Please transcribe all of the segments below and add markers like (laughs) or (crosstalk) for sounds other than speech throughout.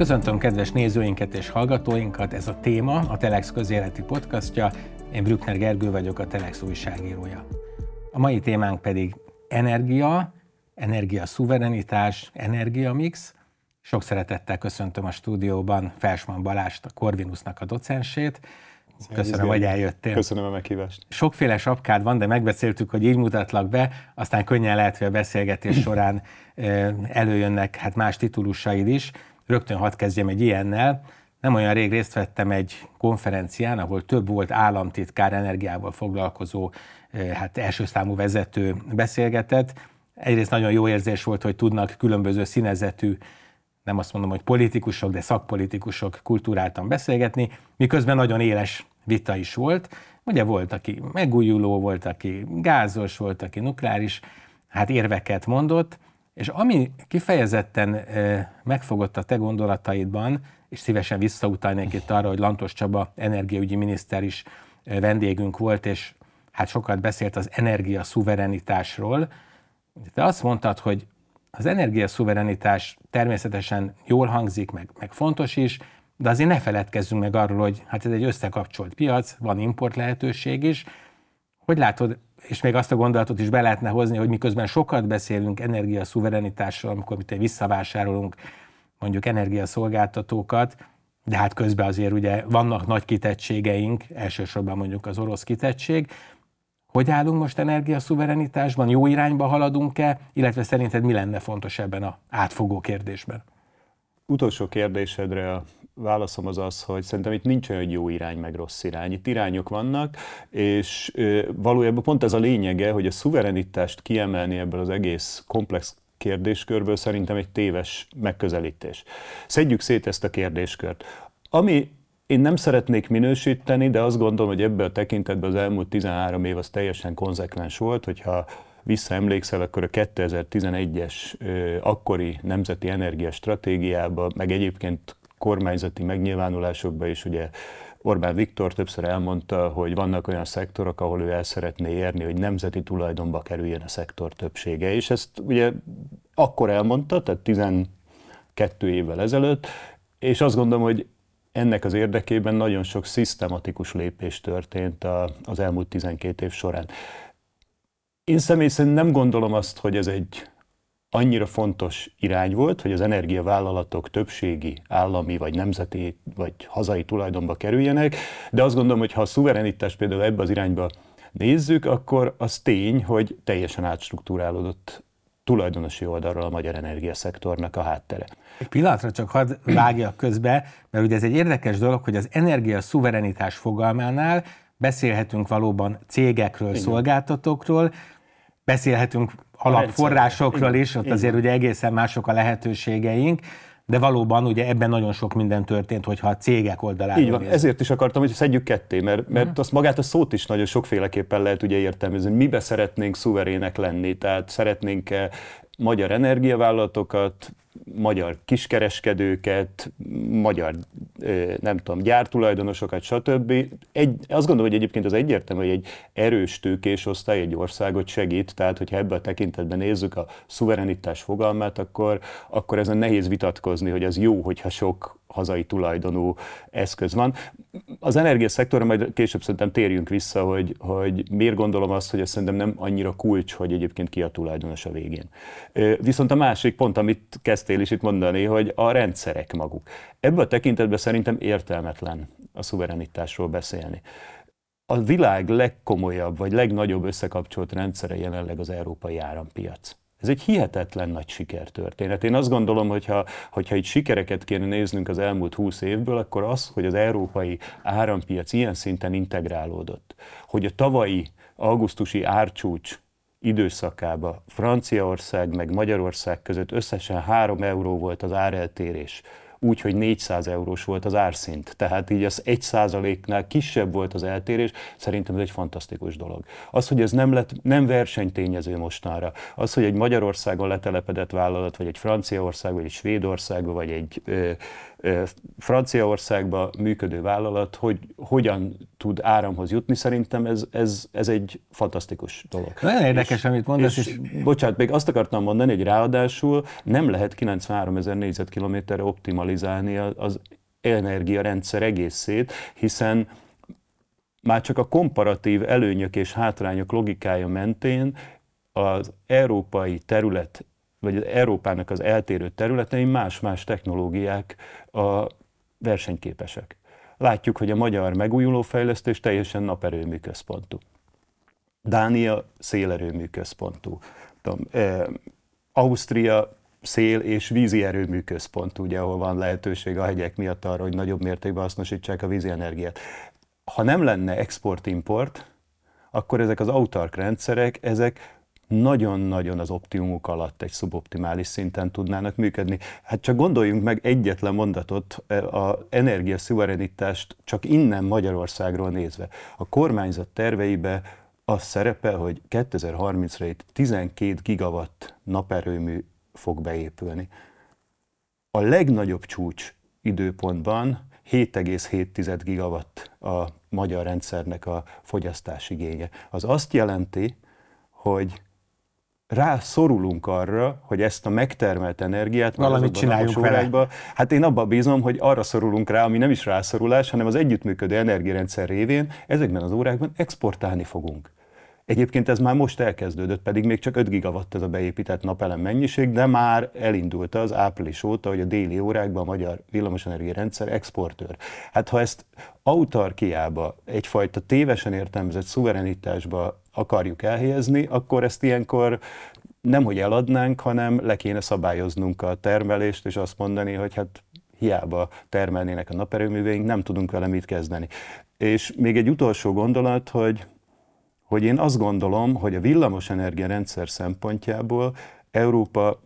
Köszöntöm kedves nézőinket és hallgatóinkat, ez a téma, a Telex közéleti podcastja. Én Brückner Gergő vagyok, a Telex újságírója. A mai témánk pedig energia, energia szuverenitás, energiamix. Sok szeretettel köszöntöm a stúdióban Felsman Balást, a Corvinusnak a docensét. Köszönöm, hogy eljöttél. Köszönöm a meghívást. Sokféle sapkád van, de megbeszéltük, hogy így mutatlak be, aztán könnyen lehet, hogy a beszélgetés során előjönnek hát más titulusaid is. Rögtön hadd kezdjem egy ilyennel. Nem olyan rég részt vettem egy konferencián, ahol több volt államtitkár energiával foglalkozó, hát első számú vezető beszélgetett. Egyrészt nagyon jó érzés volt, hogy tudnak különböző színezetű nem azt mondom, hogy politikusok, de szakpolitikusok kultúráltan beszélgetni, miközben nagyon éles vita is volt. Ugye volt, aki megújuló, volt, aki gázos, volt, aki nukleáris, hát érveket mondott, és ami kifejezetten megfogott a te gondolataidban, és szívesen visszautalnék itt arra, hogy Lantos Csaba energiaügyi miniszter is vendégünk volt, és hát sokat beszélt az energia szuverenitásról. Te azt mondtad, hogy az energia szuverenitás természetesen jól hangzik, meg, meg fontos is, de azért ne feledkezzünk meg arról, hogy hát ez egy összekapcsolt piac, van import lehetőség is. Hogy látod, és még azt a gondolatot is be lehetne hozni, hogy miközben sokat beszélünk energiaszuverenitásról, amikor mi visszavásárolunk mondjuk energiaszolgáltatókat, de hát közben azért ugye vannak nagy kitettségeink, elsősorban mondjuk az orosz kitettség. Hogy állunk most energiaszuverenitásban? Jó irányba haladunk-e? Illetve szerinted mi lenne fontos ebben a átfogó kérdésben? Utolsó kérdésedre a válaszom az az, hogy szerintem itt nincs olyan jó irány, meg rossz irány. Itt irányok vannak, és valójában pont ez a lényege, hogy a szuverenitást kiemelni ebből az egész komplex kérdéskörből szerintem egy téves megközelítés. Szedjük szét ezt a kérdéskört. Ami én nem szeretnék minősíteni, de azt gondolom, hogy ebben a tekintetben az elmúlt 13 év az teljesen konzekvens volt, hogyha visszaemlékszel, akkor a 2011-es akkori nemzeti energiastratégiában, meg egyébként kormányzati megnyilvánulásokban is ugye Orbán Viktor többször elmondta, hogy vannak olyan szektorok, ahol ő el szeretné érni, hogy nemzeti tulajdonba kerüljön a szektor többsége. És ezt ugye akkor elmondta, tehát 12 évvel ezelőtt, és azt gondolom, hogy ennek az érdekében nagyon sok szisztematikus lépés történt az elmúlt 12 év során. Én személy szerint nem gondolom azt, hogy ez egy annyira fontos irány volt, hogy az energiavállalatok többségi állami, vagy nemzeti, vagy hazai tulajdonba kerüljenek, de azt gondolom, hogy ha a szuverenitást például ebbe az irányba nézzük, akkor az tény, hogy teljesen átstruktúrálódott tulajdonosi oldalról a magyar energiaszektornak a háttere. Egy pillanatra csak hadd vágjak közbe, mert ugye ez egy érdekes dolog, hogy az energia szuverenitás fogalmánál beszélhetünk valóban cégekről, Igen. szolgáltatókról, beszélhetünk alapforrásokról is, ott azért ugye egészen mások a lehetőségeink, de valóban ugye ebben nagyon sok minden történt, hogyha a cégek oldaláról Így van, ezért is akartam, hogy szedjük ketté, mert, mert uh-huh. azt magát a szót is nagyon sokféleképpen lehet ugye értelmezni. Mibe szeretnénk szuverének lenni, tehát szeretnénk magyar energiavállalatokat, magyar kiskereskedőket, magyar, nem tudom, gyártulajdonosokat, stb. Egy, azt gondolom, hogy egyébként az egyértelmű, hogy egy erős tőkés osztály egy országot segít, tehát hogyha ebben a tekintetben nézzük a szuverenitás fogalmát, akkor, akkor ezen nehéz vitatkozni, hogy az jó, hogyha sok hazai tulajdonú eszköz van. Az energiaszektorra majd később szerintem térjünk vissza, hogy, hogy miért gondolom azt, hogy ez szerintem nem annyira kulcs, hogy egyébként ki a tulajdonos a végén. Viszont a másik pont, amit kezdtél is itt mondani, hogy a rendszerek maguk. Ebből a tekintetben szerintem értelmetlen a szuverenitásról beszélni. A világ legkomolyabb vagy legnagyobb összekapcsolt rendszere jelenleg az európai árampiac. Ez egy hihetetlen nagy sikertörténet. Én azt gondolom, hogyha, hogyha itt sikereket kéne néznünk az elmúlt húsz évből, akkor az, hogy az európai árampiac ilyen szinten integrálódott, hogy a tavalyi augusztusi árcsúcs időszakába Franciaország meg Magyarország között összesen 3 euró volt az áreltérés úgy, hogy 400 eurós volt az árszint. Tehát így az 1 százaléknál kisebb volt az eltérés, szerintem ez egy fantasztikus dolog. Az, hogy ez nem, lett, nem versenytényező mostanra, az, hogy egy Magyarországon letelepedett vállalat, vagy egy Franciaország, vagy egy Svédország, vagy egy ö, Franciaországban működő vállalat, hogy hogyan tud áramhoz jutni, szerintem ez, ez, ez egy fantasztikus dolog. Nagyon érdekes, és, amit mondasz. És, és... Bocsánat, még azt akartam mondani, hogy ráadásul nem lehet 93 ezer négyzetkilométerre optimalizálni az energiarendszer egészét, hiszen már csak a komparatív előnyök és hátrányok logikája mentén az európai terület, vagy az Európának az eltérő területein más-más technológiák a versenyképesek. Látjuk, hogy a magyar megújulófejlesztés teljesen naperőmű központú. Dánia szélerőmű központú. Tudom, eh, Ausztria szél- és vízi erőmű központ, ugye, ahol van lehetőség a hegyek miatt arra, hogy nagyobb mértékben hasznosítsák a vízi energiát. Ha nem lenne export-import, akkor ezek az autark rendszerek, ezek nagyon-nagyon az optimumuk alatt egy szuboptimális szinten tudnának működni. Hát csak gondoljunk meg egyetlen mondatot, e, a energiaszuverenitást csak innen Magyarországról nézve. A kormányzat terveibe az szerepel, hogy 2030-ra itt 12 gigawatt naperőmű fog beépülni. A legnagyobb csúcs időpontban 7,7 gigawatt a magyar rendszernek a fogyasztásigénye. Az azt jelenti, hogy rászorulunk arra, hogy ezt a megtermelt energiát valamit csináljunk vele. Hát én abban bízom, hogy arra szorulunk rá, ami nem is rászorulás, hanem az együttműködő energiarendszer révén ezekben az órákban exportálni fogunk. Egyébként ez már most elkezdődött, pedig még csak 5 gigawatt ez a beépített napelem mennyiség, de már elindult az április óta, hogy a déli órákban a magyar villamosenergia rendszer exportőr. Hát ha ezt autarkiába, egyfajta tévesen értelmezett szuverenitásba akarjuk elhelyezni, akkor ezt ilyenkor nem hogy eladnánk, hanem le kéne szabályoznunk a termelést, és azt mondani, hogy hát hiába termelnének a naperőműveink, nem tudunk vele mit kezdeni. És még egy utolsó gondolat, hogy hogy én azt gondolom, hogy a villamosenergia rendszer szempontjából Európa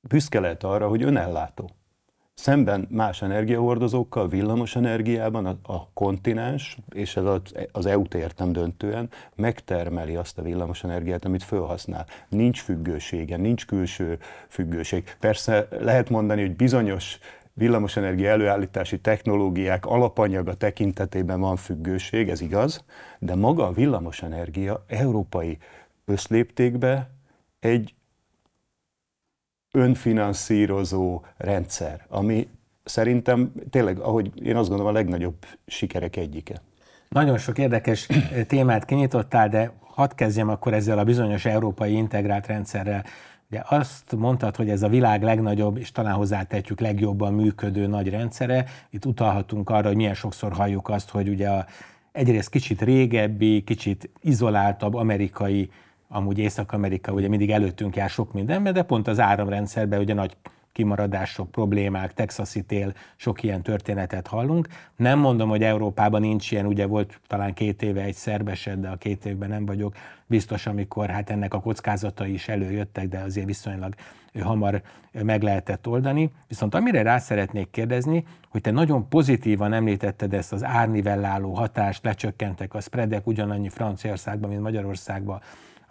büszke lehet arra, hogy önellátó. Szemben más energiahordozókkal, villamos energiában a, a kontinens, és ez az, az EU-t értem döntően, megtermeli azt a villamos energiát, amit felhasznál. Nincs függősége, nincs külső függőség. Persze lehet mondani, hogy bizonyos villamosenergia előállítási technológiák alapanyaga tekintetében van függőség, ez igaz, de maga a villamosenergia európai összléptékbe egy önfinanszírozó rendszer, ami szerintem tényleg, ahogy én azt gondolom, a legnagyobb sikerek egyike. Nagyon sok érdekes témát kinyitottál, de hadd kezdjem akkor ezzel a bizonyos európai integrált rendszerrel. Ugye azt mondtad, hogy ez a világ legnagyobb, és talán hozzátetjük legjobban működő nagy rendszere. Itt utalhatunk arra, hogy milyen sokszor halljuk azt, hogy ugye a, egyrészt kicsit régebbi, kicsit izoláltabb amerikai, amúgy Észak-Amerika ugye mindig előttünk jár sok mindenben, de pont az áramrendszerben ugye nagy kimaradások, problémák, texasi tél, sok ilyen történetet hallunk. Nem mondom, hogy Európában nincs ilyen, ugye volt talán két éve egy szerbeset, de a két évben nem vagyok biztos, amikor hát ennek a kockázatai is előjöttek, de azért viszonylag hamar meg lehetett oldani. Viszont amire rá szeretnék kérdezni, hogy te nagyon pozitívan említetted ezt az árnivelláló hatást, lecsökkentek a spreadek ugyanannyi Franciaországban, mint Magyarországban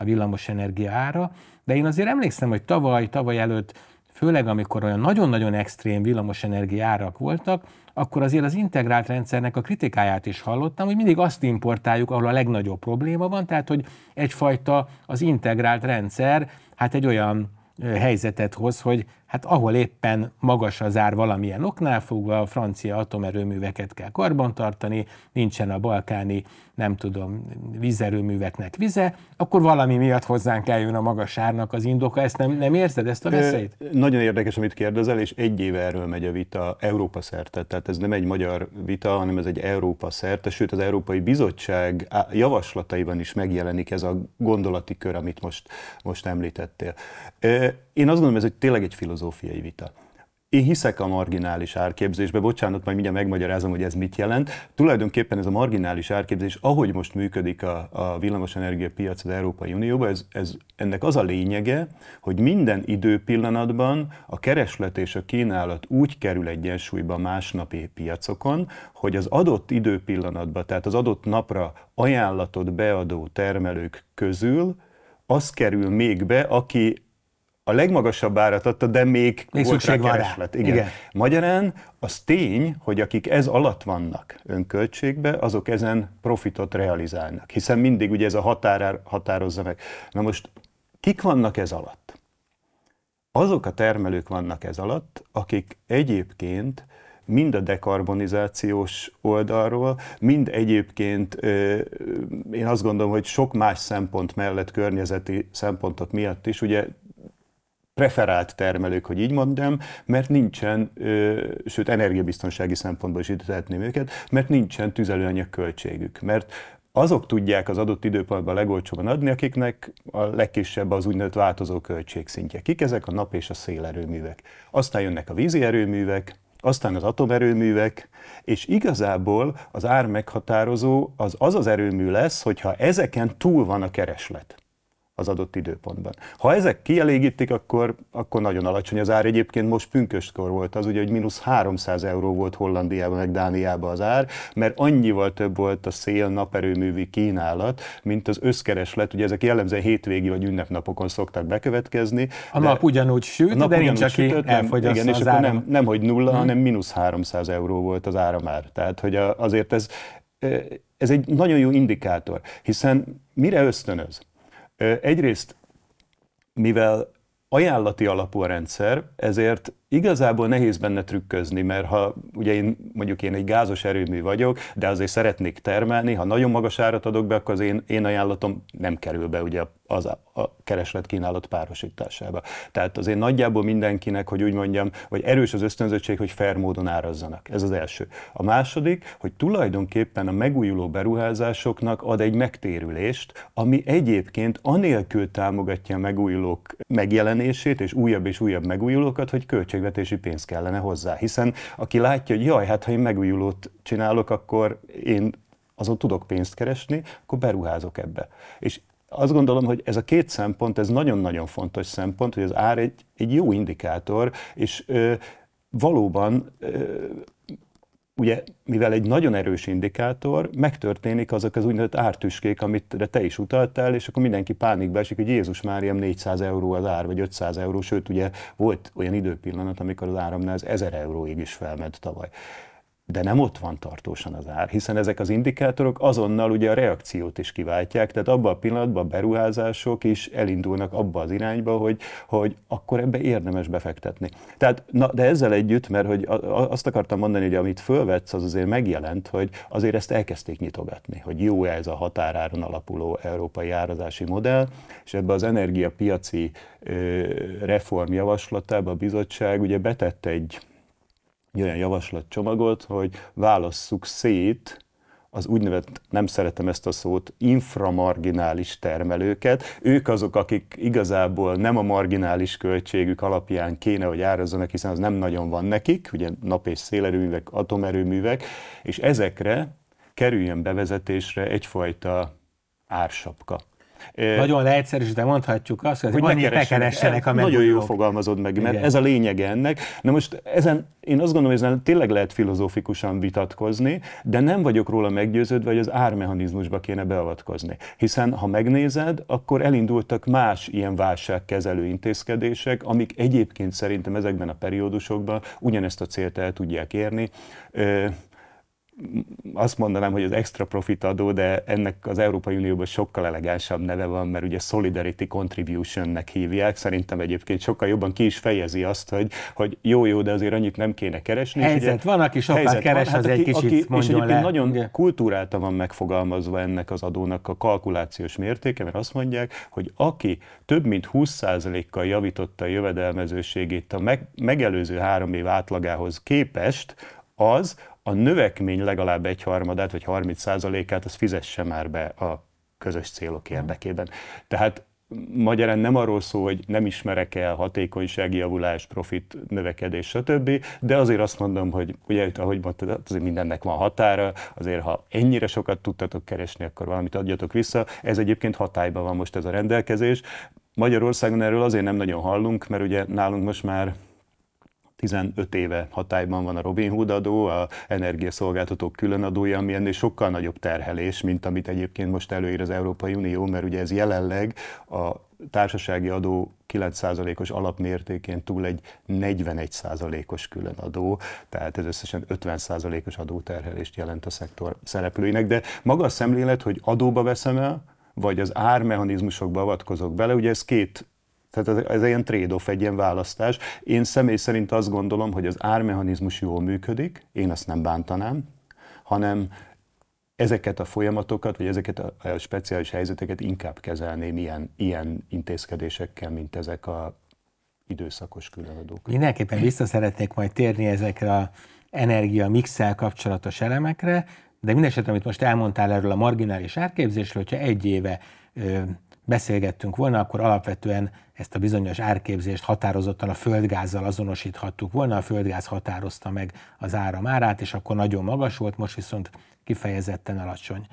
a villamosenergia ára, de én azért emlékszem, hogy tavaly, tavaly előtt főleg amikor olyan nagyon-nagyon extrém villamosenergia árak voltak, akkor azért az integrált rendszernek a kritikáját is hallottam, hogy mindig azt importáljuk, ahol a legnagyobb probléma van, tehát hogy egyfajta az integrált rendszer, hát egy olyan helyzetet hoz, hogy hát ahol éppen magas az ár valamilyen oknál fogva, a francia atomerőműveket kell karbantartani, nincsen a balkáni, nem tudom, vízerőműveknek vize, akkor valami miatt hozzánk eljön a magas árnak az indoka. Ezt nem, nem érzed, ezt a veszélyt? Nagyon érdekes, amit kérdezel, és egy éve erről megy a vita Európa szerte. Tehát ez nem egy magyar vita, hanem ez egy Európa szerte, sőt az Európai Bizottság javaslataiban is megjelenik ez a gondolati kör, amit most, most említettél. Én azt gondolom, ez egy tényleg egy filozófiai vita. Én hiszek a marginális árképzésbe, bocsánat, majd mindjárt megmagyarázom, hogy ez mit jelent. Tulajdonképpen ez a marginális árképzés, ahogy most működik a, a villamosenergia piac az Európai Unióban, ez, ez, ennek az a lényege, hogy minden időpillanatban a kereslet és a kínálat úgy kerül egyensúlyba másnapi piacokon, hogy az adott időpillanatban, tehát az adott napra ajánlatot beadó termelők közül az kerül még be, aki a legmagasabb árat adta, de még, még volt rá kereslet. Igen. Igen. Magyarán az tény, hogy akik ez alatt vannak önköltségbe, azok ezen profitot realizálnak. Hiszen mindig ugye ez a határ határozza meg. Na most kik vannak ez alatt? Azok a termelők vannak ez alatt, akik egyébként mind a dekarbonizációs oldalról, mind egyébként én azt gondolom, hogy sok más szempont mellett, környezeti szempontok miatt is, ugye preferált termelők, hogy így mondjam, mert nincsen, sőt energiabiztonsági szempontból is tehetném őket, mert nincsen tüzelőanyag költségük. Mert azok tudják az adott időpontban legolcsóban adni, akiknek a legkisebb az úgynevezett változó költségszintje. Kik ezek a nap és a szélerőművek? Aztán jönnek a vízi erőművek, aztán az atomerőművek, és igazából az ár meghatározó az az az erőmű lesz, hogyha ezeken túl van a kereslet az adott időpontban. Ha ezek kielégítik, akkor, akkor nagyon alacsony az ár. Egyébként most pünköstkor volt az, ugye, hogy mínusz 300 euró volt Hollandiában, meg Dániában az ár, mert annyival több volt a szél naperőművi kínálat, mint az összkereslet. Ugye ezek jellemzően hétvégi vagy ünnepnapokon szoktak bekövetkezni. A nap ugyanúgy süt, nap de nincs, aki igen, és akkor nem, nem, hogy nulla, hmm. hanem mínusz 300 euró volt az ára már. Tehát, hogy azért ez, ez egy nagyon jó indikátor, hiszen mire ösztönöz? Egyrészt, mivel ajánlati alapú a rendszer, ezért igazából nehéz benne trükközni, mert ha ugye én mondjuk én egy gázos erőmű vagyok, de azért szeretnék termelni, ha nagyon magas árat adok be, akkor az én, én ajánlatom nem kerül be ugye az a, a kereslet kínálat párosításába. Tehát azért nagyjából mindenkinek, hogy úgy mondjam, hogy erős az ösztönzöttség, hogy fair módon árazzanak. Ez az első. A második, hogy tulajdonképpen a megújuló beruházásoknak ad egy megtérülést, ami egyébként anélkül támogatja a megújulók megjelenését és újabb és újabb megújulókat, hogy költség költségvetési pénz kellene hozzá. Hiszen aki látja, hogy jaj, hát ha én megújulót csinálok, akkor én azon tudok pénzt keresni, akkor beruházok ebbe. És azt gondolom, hogy ez a két szempont, ez nagyon-nagyon fontos szempont, hogy az ár egy, egy jó indikátor, és ö, valóban ö, ugye, mivel egy nagyon erős indikátor, megtörténik azok az úgynevezett ártüskék, amit te is utaltál, és akkor mindenki pánikba esik, hogy Jézus Máriam 400 euró az ár, vagy 500 euró, sőt ugye volt olyan időpillanat, amikor az áramnál ez 1000 euróig is felment tavaly de nem ott van tartósan az ár, hiszen ezek az indikátorok azonnal ugye a reakciót is kiváltják, tehát abban a pillanatban a beruházások is elindulnak abba az irányba, hogy, hogy akkor ebbe érdemes befektetni. Tehát, na, de ezzel együtt, mert hogy azt akartam mondani, hogy amit fölvetsz, az azért megjelent, hogy azért ezt elkezdték nyitogatni, hogy jó ez a határáron alapuló európai árazási modell, és ebbe az energiapiaci reform javaslatába a bizottság ugye betette egy egy olyan javaslatcsomagot, hogy válasszuk szét az úgynevezett, nem szeretem ezt a szót, inframarginális termelőket. Ők azok, akik igazából nem a marginális költségük alapján kéne, hogy árazzanak, hiszen az nem nagyon van nekik, ugye nap- és szélerőművek, atomerőművek, és ezekre kerüljön bevezetésre egyfajta ársapka. Nagyon leegyszerűsítve mondhatjuk azt, hogy, hogy annyit ne keressenek a Nagyon jól fogalmazod meg, mert Igen. ez a lényege ennek. Na most ezen, én azt gondolom, hogy ezen tényleg lehet filozófikusan vitatkozni, de nem vagyok róla meggyőződve, hogy az ármechanizmusba kéne beavatkozni. Hiszen ha megnézed, akkor elindultak más ilyen válságkezelő intézkedések, amik egyébként szerintem ezekben a periódusokban ugyanezt a célt el tudják érni azt mondanám, hogy az extra profit adó, de ennek az Európai Unióban sokkal elegánsabb neve van, mert ugye Solidarity Contribution-nek hívják. Szerintem egyébként sokkal jobban ki is fejezi azt, hogy, hogy jó, jó, de azért annyit nem kéne keresni. Helyzet ugye, van, aki sokkal keres, van, hát az aki, egy kicsit aki, És egyébként le. nagyon kultúráltan van megfogalmazva ennek az adónak a kalkulációs mértéke, mert azt mondják, hogy aki több mint 20%-kal javította a jövedelmezőségét a meg, megelőző három év átlagához képest, az a növekmény legalább egy harmadát vagy 30 százalékát, az fizesse már be a közös célok érdekében. Tehát magyarán nem arról szól, hogy nem ismerek el hatékonysági javulás, profit növekedés, stb., de azért azt mondom, hogy ugye, ahogy mondtad, azért mindennek van határa, azért ha ennyire sokat tudtatok keresni, akkor valamit adjatok vissza. Ez egyébként hatályban van most ez a rendelkezés. Magyarországon erről azért nem nagyon hallunk, mert ugye nálunk most már 15 éve hatályban van a Robin Hood adó, a energiaszolgáltatók külön adója, ami ennél sokkal nagyobb terhelés, mint amit egyébként most előír az Európai Unió, mert ugye ez jelenleg a társasági adó 9%-os alapmértékén túl egy 41%-os külön adó, tehát ez összesen 50%-os adóterhelést jelent a szektor szereplőinek, de maga a szemlélet, hogy adóba veszem el, vagy az ármechanizmusokba avatkozok bele, ugye ez két tehát ez, ez ilyen trade-off, egy ilyen választás. Én személy szerint azt gondolom, hogy az ármechanizmus jól működik, én azt nem bántanám, hanem ezeket a folyamatokat, vagy ezeket a, a speciális helyzeteket inkább kezelném ilyen, ilyen intézkedésekkel, mint ezek a időszakos különadók. Mindenképpen vissza szeretnék majd térni ezekre a energia mixel kapcsolatos elemekre, de mindesetre, amit most elmondtál erről a marginális árképzésről, hogyha egy éve ö, beszélgettünk volna, akkor alapvetően ezt a bizonyos árképzést határozottan a földgázzal azonosíthattuk volna, a földgáz határozta meg az áram árát, és akkor nagyon magas volt, most viszont kifejezetten alacsony.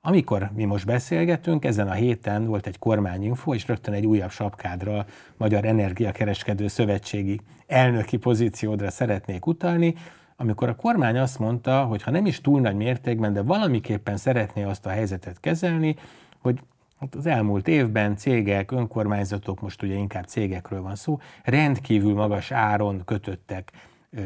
Amikor mi most beszélgetünk, ezen a héten volt egy kormányinfo, és rögtön egy újabb sapkádra, Magyar Energiakereskedő Szövetségi elnöki pozíciódra szeretnék utalni, amikor a kormány azt mondta, hogy ha nem is túl nagy mértékben, de valamiképpen szeretné azt a helyzetet kezelni, hogy az elmúlt évben cégek, önkormányzatok, most ugye inkább cégekről van szó, rendkívül magas áron kötöttek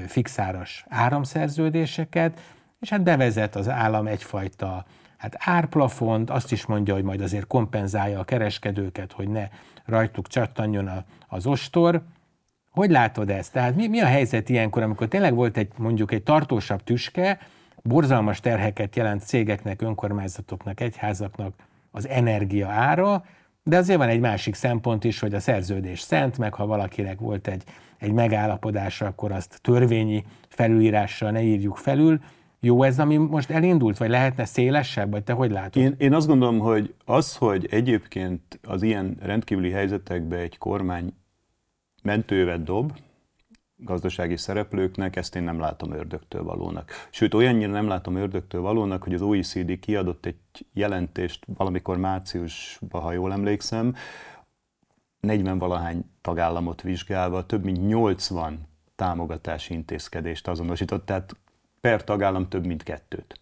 fixáras áramszerződéseket, és hát bevezet az állam egyfajta hát árplafont, azt is mondja, hogy majd azért kompenzálja a kereskedőket, hogy ne rajtuk csattanjon az ostor. Hogy látod ezt? Tehát mi, mi a helyzet ilyenkor, amikor tényleg volt egy mondjuk egy tartósabb tüske, borzalmas terheket jelent cégeknek, önkormányzatoknak, egyházaknak az energia ára, de azért van egy másik szempont is, hogy a szerződés szent, meg ha valakinek volt egy, egy megállapodása, akkor azt törvényi felülírással ne írjuk felül. Jó ez, ami most elindult, vagy lehetne szélesebb, vagy te hogy látod? Én, én azt gondolom, hogy az, hogy egyébként az ilyen rendkívüli helyzetekben egy kormány mentővet dob, gazdasági szereplőknek, ezt én nem látom ördögtől valónak. Sőt, olyannyira nem látom ördögtől valónak, hogy az OECD kiadott egy jelentést valamikor márciusban, ha jól emlékszem, 40 valahány tagállamot vizsgálva több mint 80 támogatási intézkedést azonosított, tehát per tagállam több mint kettőt.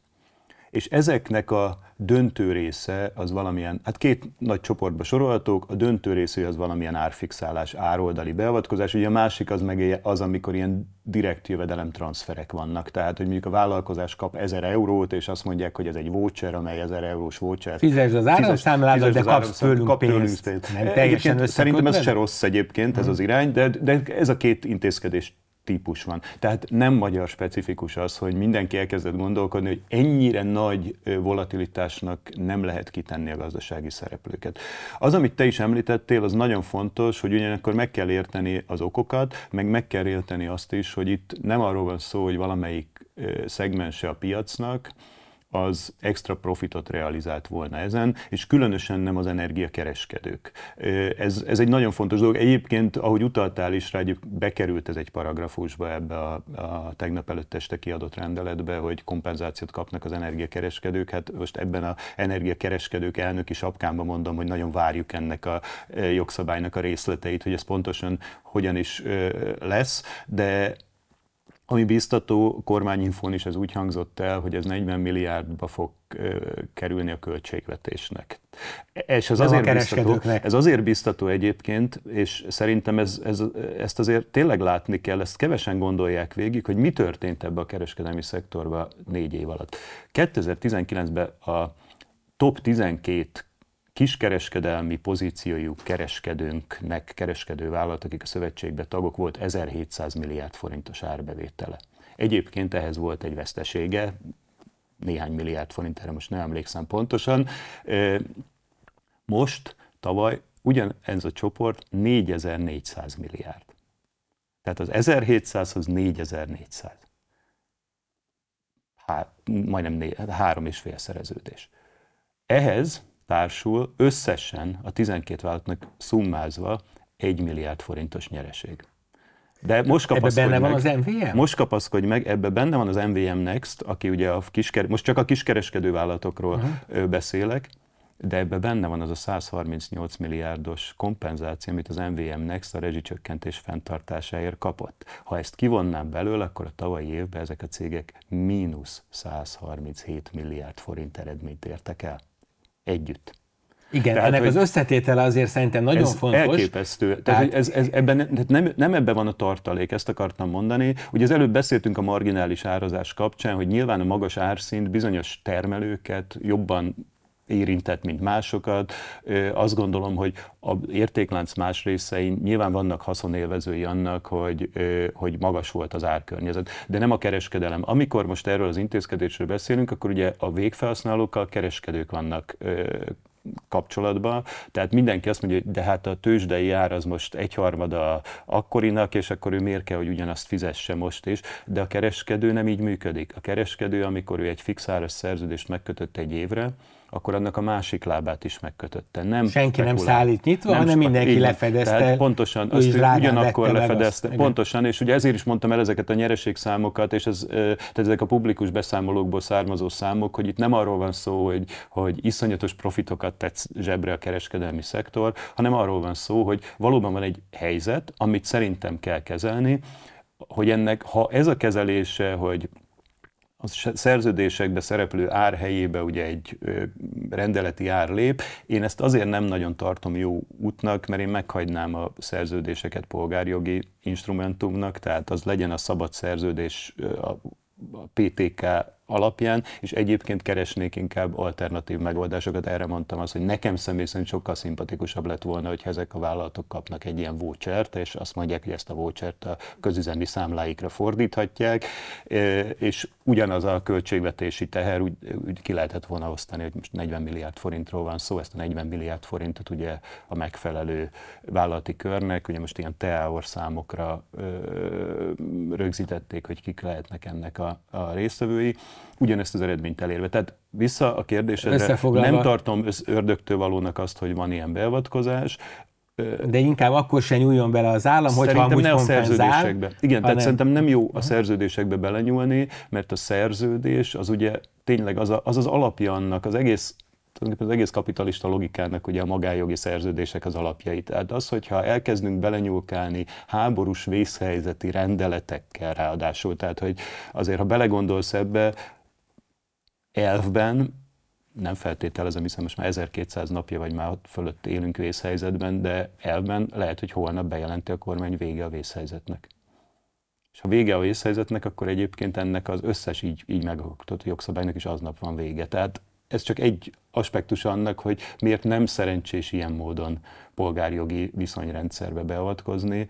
És ezeknek a döntő része az valamilyen, hát két nagy csoportba sorolhatók, a döntő része az valamilyen árfixálás, ároldali beavatkozás, ugye a másik az meg az, amikor ilyen direkt jövedelem transferek vannak, tehát hogy mondjuk a vállalkozás kap 1000 eurót, és azt mondják, hogy ez egy voucher, amely 1000 eurós voucher. Fizesd az áramszámládat, de kapsz tőlünk kap pénzt. pénzt. Nem, teljesen szerintem ez se rossz egyébként, ez az irány, de, de ez a két intézkedés típus van. Tehát nem magyar specifikus az, hogy mindenki elkezdett gondolkodni, hogy ennyire nagy volatilitásnak nem lehet kitenni a gazdasági szereplőket. Az, amit te is említettél, az nagyon fontos, hogy ugyanakkor meg kell érteni az okokat, meg meg kell érteni azt is, hogy itt nem arról van szó, hogy valamelyik szegmense a piacnak, az extra profitot realizált volna ezen, és különösen nem az energiakereskedők. Ez, ez egy nagyon fontos dolog. Egyébként, ahogy utaltál is rá, bekerült ez egy paragrafusba ebbe a, a tegnap előtt este kiadott rendeletbe, hogy kompenzációt kapnak az energiakereskedők. Hát most ebben a energiakereskedők elnöki sapkámban mondom, hogy nagyon várjuk ennek a jogszabálynak a részleteit, hogy ez pontosan hogyan is lesz, de ami biztató, kormányinfón is ez úgy hangzott el, hogy ez 40 milliárdba fog kerülni a költségvetésnek. És ez azért, biztató, ez azért biztató egyébként, és szerintem ez, ez, ezt azért tényleg látni kell, ezt kevesen gondolják végig, hogy mi történt ebbe a kereskedelmi szektorba négy év alatt. 2019-ben a top 12 kiskereskedelmi pozíciójú kereskedőnknek, kereskedő vállalat, akik a szövetségbe tagok, volt 1700 milliárd forintos árbevétele. Egyébként ehhez volt egy vesztesége, néhány milliárd forint, erre most nem emlékszem pontosan. Most, tavaly, ugyanez a csoport 4400 milliárd. Tehát az 1700-hoz 4400. Há, majdnem né, három és fél szereződés. Ehhez társul összesen a 12 vállalatnak szummázva 1 milliárd forintos nyereség. De most ebbe benne meg, van az MVM? Most kapaszkodj meg, ebbe benne van az MVM Next, aki ugye a kisker, most csak a kiskereskedő vállalatokról uh-huh. beszélek, de ebbe benne van az a 138 milliárdos kompenzáció, amit az MVM Next a rezsicsökkentés fenntartásáért kapott. Ha ezt kivonnám belőle, akkor a tavalyi évben ezek a cégek mínusz 137 milliárd forint eredményt értek el együtt. Igen, tehát, ennek az összetétele azért szerintem nagyon ez fontos. elképesztő. Tehát, tehát ez, ez ebben, tehát nem, nem ebben van a tartalék, ezt akartam mondani. Ugye az előbb beszéltünk a marginális árazás kapcsán, hogy nyilván a magas árszint bizonyos termelőket jobban érintett, mint másokat. Azt gondolom, hogy a értéklánc más részein nyilván vannak haszonélvezői annak, hogy, hogy magas volt az árkörnyezet, de nem a kereskedelem. Amikor most erről az intézkedésről beszélünk, akkor ugye a végfelhasználókkal kereskedők vannak kapcsolatban. Tehát mindenki azt mondja, hogy de hát a tőzsdei ár az most egyharmada akkorinak, és akkor ő miért kell, hogy ugyanazt fizesse most is. De a kereskedő nem így működik. A kereskedő, amikor ő egy fix áras szerződést megkötött egy évre, akkor annak a másik lábát is megkötötte. Nem Senki nem szállít nyitva, nem hanem mindenki így, lefedezte. Tehát pontosan, azt ugyanakkor lefedezte. Azt, pontosan, és ugye ezért is mondtam el ezeket a nyereségszámokat, és ez, tehát ezek a publikus beszámolókból származó számok, hogy itt nem arról van szó, hogy, hogy iszonyatos profitokat tetsz zsebre a kereskedelmi szektor, hanem arról van szó, hogy valóban van egy helyzet, amit szerintem kell kezelni, hogy ennek, ha ez a kezelése, hogy a szerződésekbe szereplő ár helyébe ugye egy rendeleti ár lép. Én ezt azért nem nagyon tartom jó útnak, mert én meghagynám a szerződéseket polgárjogi instrumentumnak, tehát az legyen a szabad szerződés, a PTK alapján, és egyébként keresnék inkább alternatív megoldásokat. Erre mondtam azt, hogy nekem személy szerint sokkal szimpatikusabb lett volna, hogy ezek a vállalatok kapnak egy ilyen vouchert, és azt mondják, hogy ezt a vouchert a közüzemi számláikra fordíthatják, és ugyanaz a költségvetési teher úgy, úgy ki lehetett volna osztani, hogy most 40 milliárd forintról van szó, ezt a 40 milliárd forintot ugye a megfelelő vállalati körnek, ugye most ilyen TEAOR számokra rögzítették, hogy kik lehetnek ennek a, a résztvevői ugyanezt az eredményt elérve. Tehát vissza a kérdésedre, nem tartom ördögtől valónak azt, hogy van ilyen beavatkozás, de inkább akkor sem nyúljon bele az állam, hogyha amúgy ne a szerződésekbe. Igen, tehát szerintem nem jó a szerződésekbe belenyúlni, mert a szerződés az ugye tényleg az a, az, az alapja annak, az egész az egész kapitalista logikának ugye a magájogi szerződések az alapjai. Tehát az, hogyha elkezdünk belenyúlkálni háborús vészhelyzeti rendeletekkel ráadásul, tehát hogy azért, ha belegondolsz ebbe, elvben nem feltételezem, hiszen most már 1200 napja vagy már fölött élünk vészhelyzetben, de elben lehet, hogy holnap bejelenti a kormány vége a vészhelyzetnek. És ha vége a vészhelyzetnek, akkor egyébként ennek az összes így, így megalkotott jogszabálynak is aznap van vége. Tehát ez csak egy aspektus annak, hogy miért nem szerencsés ilyen módon polgárjogi viszonyrendszerbe beavatkozni,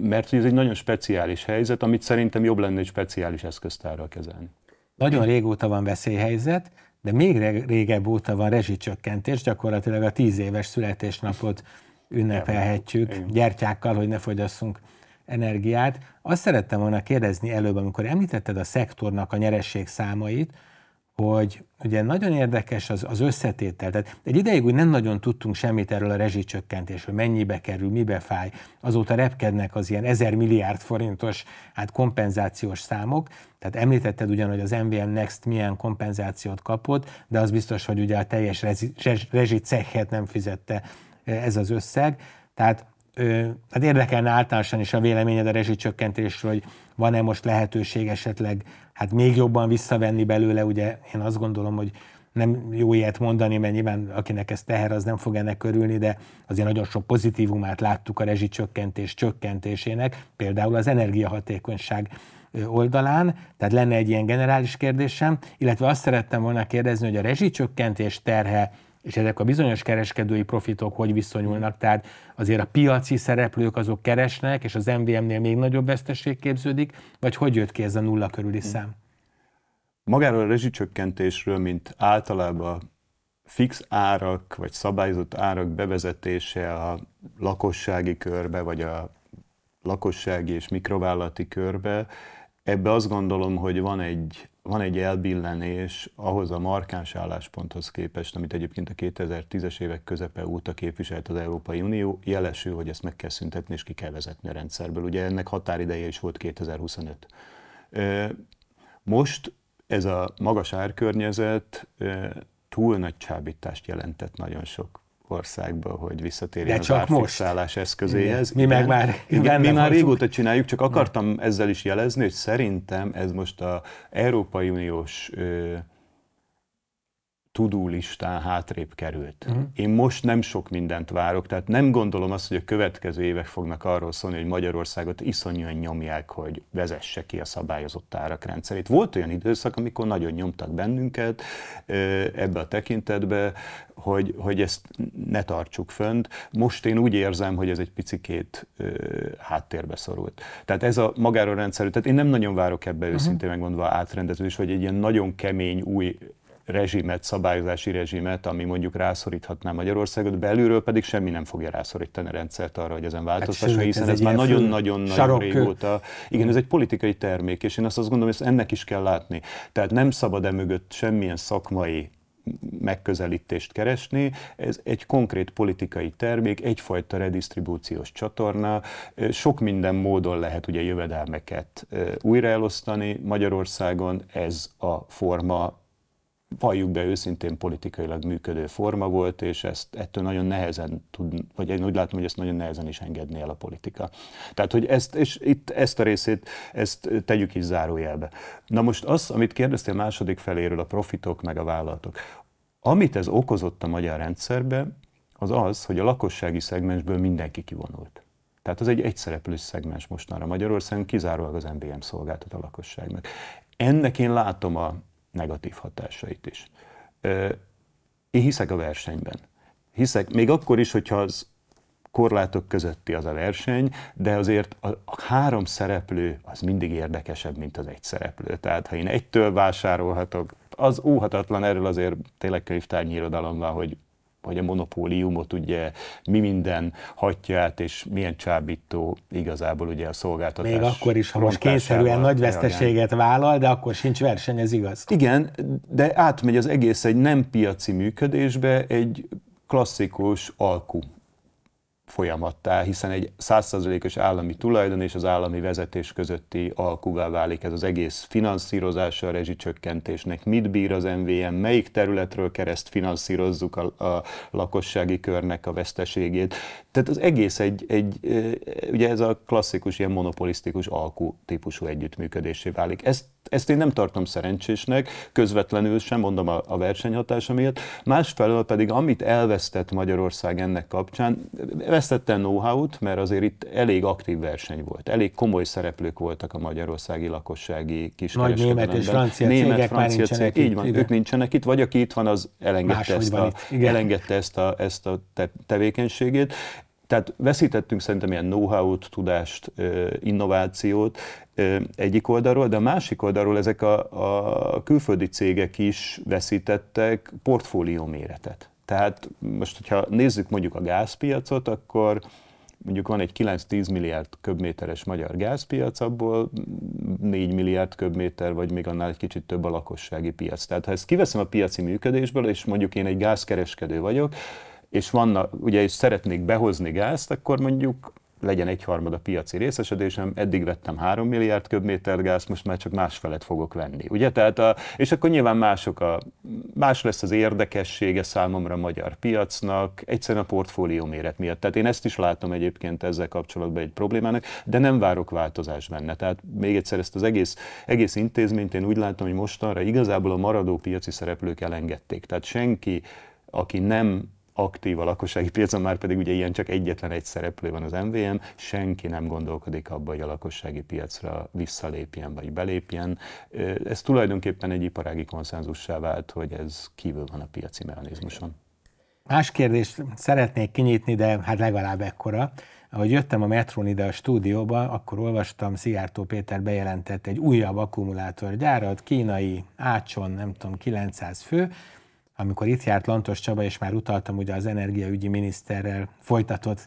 mert ez egy nagyon speciális helyzet, amit szerintem jobb lenne egy speciális eszköztárral kezelni. Nagyon régóta van veszélyhelyzet, de még régebb óta van rezsicsökkentés, gyakorlatilag a tíz éves születésnapot ünnepelhetjük gyertyákkal, hogy ne fogyasszunk energiát. Azt szerettem volna kérdezni előbb, amikor említetted a szektornak a nyereség számait, hogy ugye nagyon érdekes az, az összetétel. Tehát egy ideig úgy nem nagyon tudtunk semmit erről a rezsicsökkentésről, mennyibe kerül, mibe fáj. Azóta repkednek az ilyen ezer milliárd forintos hát kompenzációs számok. Tehát említetted ugyan, hogy az MVM Next milyen kompenzációt kapott, de az biztos, hogy ugye a teljes rezsicekhet nem fizette ez az összeg. Tehát hát érdekelne általánosan is a véleményed a rezsicsökkentésről, hogy van-e most lehetőség esetleg hát még jobban visszavenni belőle, ugye én azt gondolom, hogy nem jó ilyet mondani, mert nyilván akinek ez teher, az nem fog ennek körülni, de azért nagyon sok pozitívumát láttuk a rezsicsökkentés csökkentésének, például az energiahatékonyság oldalán, tehát lenne egy ilyen generális kérdésem, illetve azt szerettem volna kérdezni, hogy a rezsicsökkentés terhe és ezek a bizonyos kereskedői profitok hogy viszonyulnak, tehát azért a piaci szereplők azok keresnek, és az MVM-nél még nagyobb veszteség képződik, vagy hogy jött ki ez a nulla körüli szám? Magáról a rezsicsökkentésről, mint általában fix árak, vagy szabályozott árak bevezetése a lakossági körbe, vagy a lakossági és mikrovállalati körbe, ebbe azt gondolom, hogy van egy van egy elbillenés ahhoz a markáns állásponthoz képest, amit egyébként a 2010-es évek közepe óta képviselt az Európai Unió, jelesül, hogy ezt meg kell szüntetni és ki kell vezetni a rendszerből. Ugye ennek határideje is volt 2025. Most ez a magas árkörnyezet túl nagy csábítást jelentett nagyon sok országba, hogy visszatérjen De az árfixálás eszközéhez. Mi meg már igen, mi már régóta csináljuk, csak akartam ezzel is jelezni, hogy szerintem ez most a Európai Uniós ö, tudó listán hátrébb került. Uh-huh. Én most nem sok mindent várok, tehát nem gondolom azt, hogy a következő évek fognak arról szólni, hogy Magyarországot iszonyúan nyomják, hogy vezesse ki a szabályozott árak rendszerét. Volt olyan időszak, amikor nagyon nyomtak bennünket ebbe a tekintetbe, hogy, hogy ezt ne tartsuk fönt. Most én úgy érzem, hogy ez egy picikét ö, háttérbe szorult. Tehát ez a magáról rendszerű, tehát én nem nagyon várok ebbe uh-huh. őszintén megmondva átrendezés, vagy egy ilyen nagyon kemény új rezsimet, szabályozási rezsimet, ami mondjuk rászoríthatná Magyarországot, belülről pedig semmi nem fogja rászorítani a rendszert arra, hogy ezen változtasson, hát, hiszen ez, ez már nagyon-nagyon-nagyon régóta. Igen, ez egy politikai termék, és én azt, azt gondolom, hogy ezt ennek is kell látni. Tehát nem szabad e mögött semmilyen szakmai megközelítést keresni. Ez egy konkrét politikai termék, egyfajta redistribúciós csatorna. Sok minden módon lehet ugye jövedelmeket újraelosztani Magyarországon. Ez a forma valljuk be őszintén politikailag működő forma volt, és ezt ettől nagyon nehezen tud, vagy én úgy látom, hogy ezt nagyon nehezen is engedné el a politika. Tehát, hogy ezt, és itt ezt a részét, ezt tegyük is zárójelbe. Na most az, amit kérdeztél második feléről, a profitok meg a vállalatok. Amit ez okozott a magyar rendszerbe, az az, hogy a lakossági szegmensből mindenki kivonult. Tehát az egy egyszereplős szegmens mostanra Magyarországon, kizárólag az MBM szolgáltat a lakosságnak. Ennek én látom a negatív hatásait is. Én hiszek a versenyben. Hiszek, még akkor is, hogyha az korlátok közötti az a verseny, de azért a, a három szereplő az mindig érdekesebb, mint az egy szereplő. Tehát ha én egytől vásárolhatok, az óhatatlan erről azért tényleg könyvtárnyi irodalom van, hogy hogy a monopóliumot ugye mi minden hagyja át, és milyen csábító igazából ugye a szolgáltatás. Még akkor is, ha most kényszerűen nagy veszteséget vállal, de akkor sincs verseny, ez igaz. Igen, de átmegy az egész egy nem piaci működésbe, egy klasszikus alkú folyamattá, hiszen egy százszerzelékos állami tulajdon és az állami vezetés közötti alkuvá válik ez az egész finanszírozása a rezsicsökkentésnek. Mit bír az MVM, melyik területről kereszt finanszírozzuk a, a lakossági körnek a veszteségét. Tehát az egész egy, egy, ugye ez a klasszikus ilyen monopolisztikus alkú típusú együttműködésé válik. Ezt ezt én nem tartom szerencsésnek, közvetlenül sem, mondom a, a versenyhatása miatt. Másfelől pedig, amit elvesztett Magyarország ennek kapcsán, vesztette know-how-t, mert azért itt elég aktív verseny volt. Elég komoly szereplők voltak a magyarországi lakossági kiskereskedelemben. Nagy német és francia német, cégek francia már cég, Így van, ide. ők nincsenek itt, vagy aki itt van, az elengedte, ezt a, elengedte ezt a, ezt a te, tevékenységét. Tehát veszítettünk szerintem ilyen know-how-t, tudást, innovációt egyik oldalról, de a másik oldalról ezek a, a külföldi cégek is veszítettek portfólió méretet. Tehát most, hogyha nézzük mondjuk a gázpiacot, akkor mondjuk van egy 9-10 milliárd köbméteres magyar gázpiac, abból 4 milliárd köbméter, vagy még annál egy kicsit több a lakossági piac. Tehát ha ezt kiveszem a piaci működésből, és mondjuk én egy gázkereskedő vagyok, és vannak, ugye, és szeretnék behozni gázt, akkor mondjuk legyen egyharmad a piaci részesedésem, eddig vettem 3 milliárd köbméter gáz, most már csak másfelet fogok venni. Ugye? Tehát a, és akkor nyilván mások a, más lesz az érdekessége számomra a magyar piacnak, egyszerűen a portfólió méret miatt. Tehát én ezt is látom egyébként ezzel kapcsolatban egy problémának, de nem várok változást benne. Tehát még egyszer ezt az egész, egész intézményt én úgy látom, hogy mostanra igazából a maradó piaci szereplők elengedték. Tehát senki, aki nem aktív a lakossági piacon, már pedig ugye ilyen csak egyetlen egy szereplő van az MVM, senki nem gondolkodik abba, hogy a lakossági piacra visszalépjen vagy belépjen. Ez tulajdonképpen egy iparági konszenzussá vált, hogy ez kívül van a piaci mechanizmuson. Más kérdést szeretnék kinyitni, de hát legalább ekkora. Ahogy jöttem a metrón ide a stúdióba, akkor olvastam, Szijjártó Péter bejelentett egy újabb akkumulátorgyárat, kínai, Ácson, nem tudom, 900 fő, amikor itt járt Lantos Csaba, és már utaltam ugye az energiaügyi miniszterrel folytatott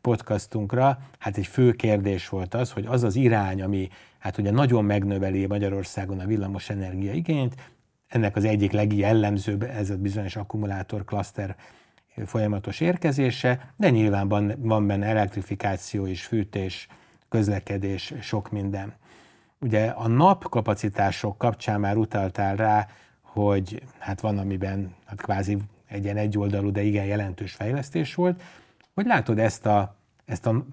podcastunkra, hát egy fő kérdés volt az, hogy az az irány, ami hát ugye nagyon megnöveli Magyarországon a villamos energia igényt, ennek az egyik legjellemzőbb ez a bizonyos akkumulátor klaszter folyamatos érkezése, de nyilván van, van benne elektrifikáció és fűtés, közlekedés, sok minden. Ugye a napkapacitások kapcsán már utaltál rá, hogy hát van, amiben hát kvázi egy ilyen egyoldalú, de igen jelentős fejlesztés volt. Hogy látod ezt a, ezt a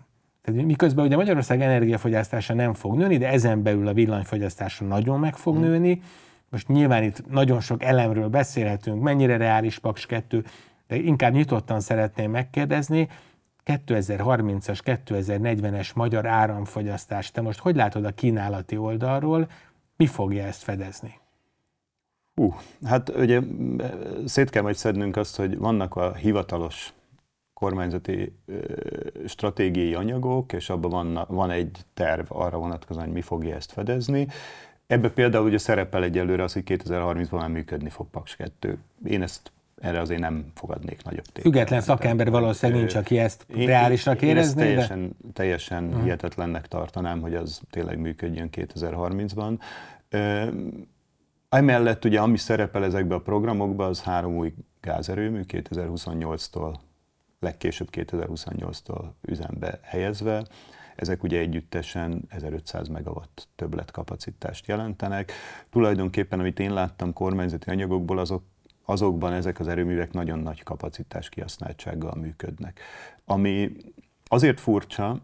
tehát miközben ugye Magyarország energiafogyasztása nem fog nőni, de ezen belül a villanyfogyasztása nagyon meg fog hmm. nőni, most nyilván itt nagyon sok elemről beszélhetünk, mennyire reális Paks 2, de inkább nyitottan szeretném megkérdezni, 2030-as, 2040-es magyar áramfogyasztás, te most hogy látod a kínálati oldalról, mi fogja ezt fedezni? Uh, hát ugye szét kell majd szednünk azt, hogy vannak a hivatalos kormányzati ö, stratégiai anyagok, és abban van, van egy terv arra vonatkozóan, hogy mi fogja ezt fedezni. Ebbe például ugye szerepel egyelőre az, hogy 2030-ban már működni fog Paks 2. Én ezt erre azért nem fogadnék nagyobb tényleg. Független szakember valószínűleg nincs, aki ezt én, reálisnak érezné. Én ezt teljesen, de... teljesen hihetetlennek tartanám, hogy az tényleg működjön 2030-ban. Emellett ugye, ami szerepel ezekben a programokban, az három új gázerőmű 2028-tól, legkésőbb 2028-tól üzembe helyezve. Ezek ugye együttesen 1500 megawatt többletkapacitást jelentenek. Tulajdonképpen, amit én láttam kormányzati anyagokból, azok azokban ezek az erőművek nagyon nagy kapacitás kihasználtsággal működnek. Ami azért furcsa,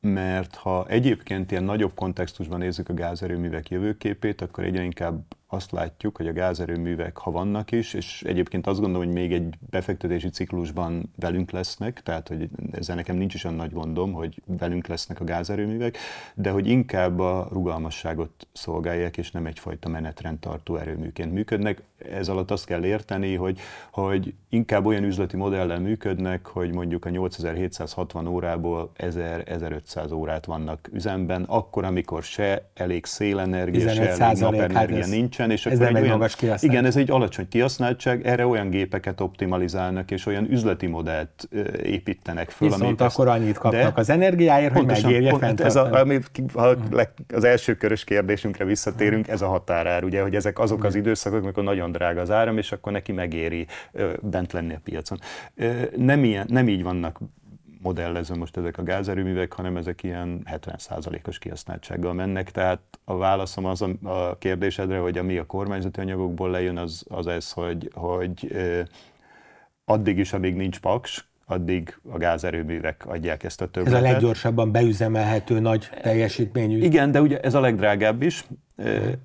mert ha egyébként ilyen nagyobb kontextusban nézzük a gázerőművek jövőképét, akkor egyre inkább azt látjuk, hogy a gázerőművek, ha vannak is, és egyébként azt gondolom, hogy még egy befektetési ciklusban velünk lesznek, tehát hogy ezzel nekem nincs is olyan nagy gondom, hogy velünk lesznek a gázerőművek, de hogy inkább a rugalmasságot szolgálják, és nem egyfajta menetrendtartó erőműként működnek. Ez alatt azt kell érteni, hogy, hogy inkább olyan üzleti modellel működnek, hogy mondjuk a 8760 órából 1000-1500 órát vannak üzemben, akkor, amikor se elég szélenergia, se elég napenergia hát nincs, nincsen, és ez akkor egy olyan, magas Igen, ez egy alacsony kihasználtság, erre olyan gépeket optimalizálnak, és olyan üzleti modellt építenek föl. Viszont akkor ezt, annyit kapnak az energiáért, hogy megérje pont, ez a, ami, ha az első körös kérdésünkre visszatérünk, ez a határár, ugye, hogy ezek azok az időszakok, amikor nagyon drága az áram, és akkor neki megéri bent lenni a piacon. Nem, ilyen, nem így vannak modellezve most ezek a gázerőművek, hanem ezek ilyen 70%-os kihasználtsággal mennek. Tehát a válaszom az a, a kérdésedre, hogy ami a kormányzati anyagokból lejön, az, az ez, hogy, hogy addig is, amíg nincs paks, addig a gázerőművek adják ezt a többletet. Ez a leggyorsabban beüzemelhető nagy teljesítményű. Igen, de ugye ez a legdrágább is.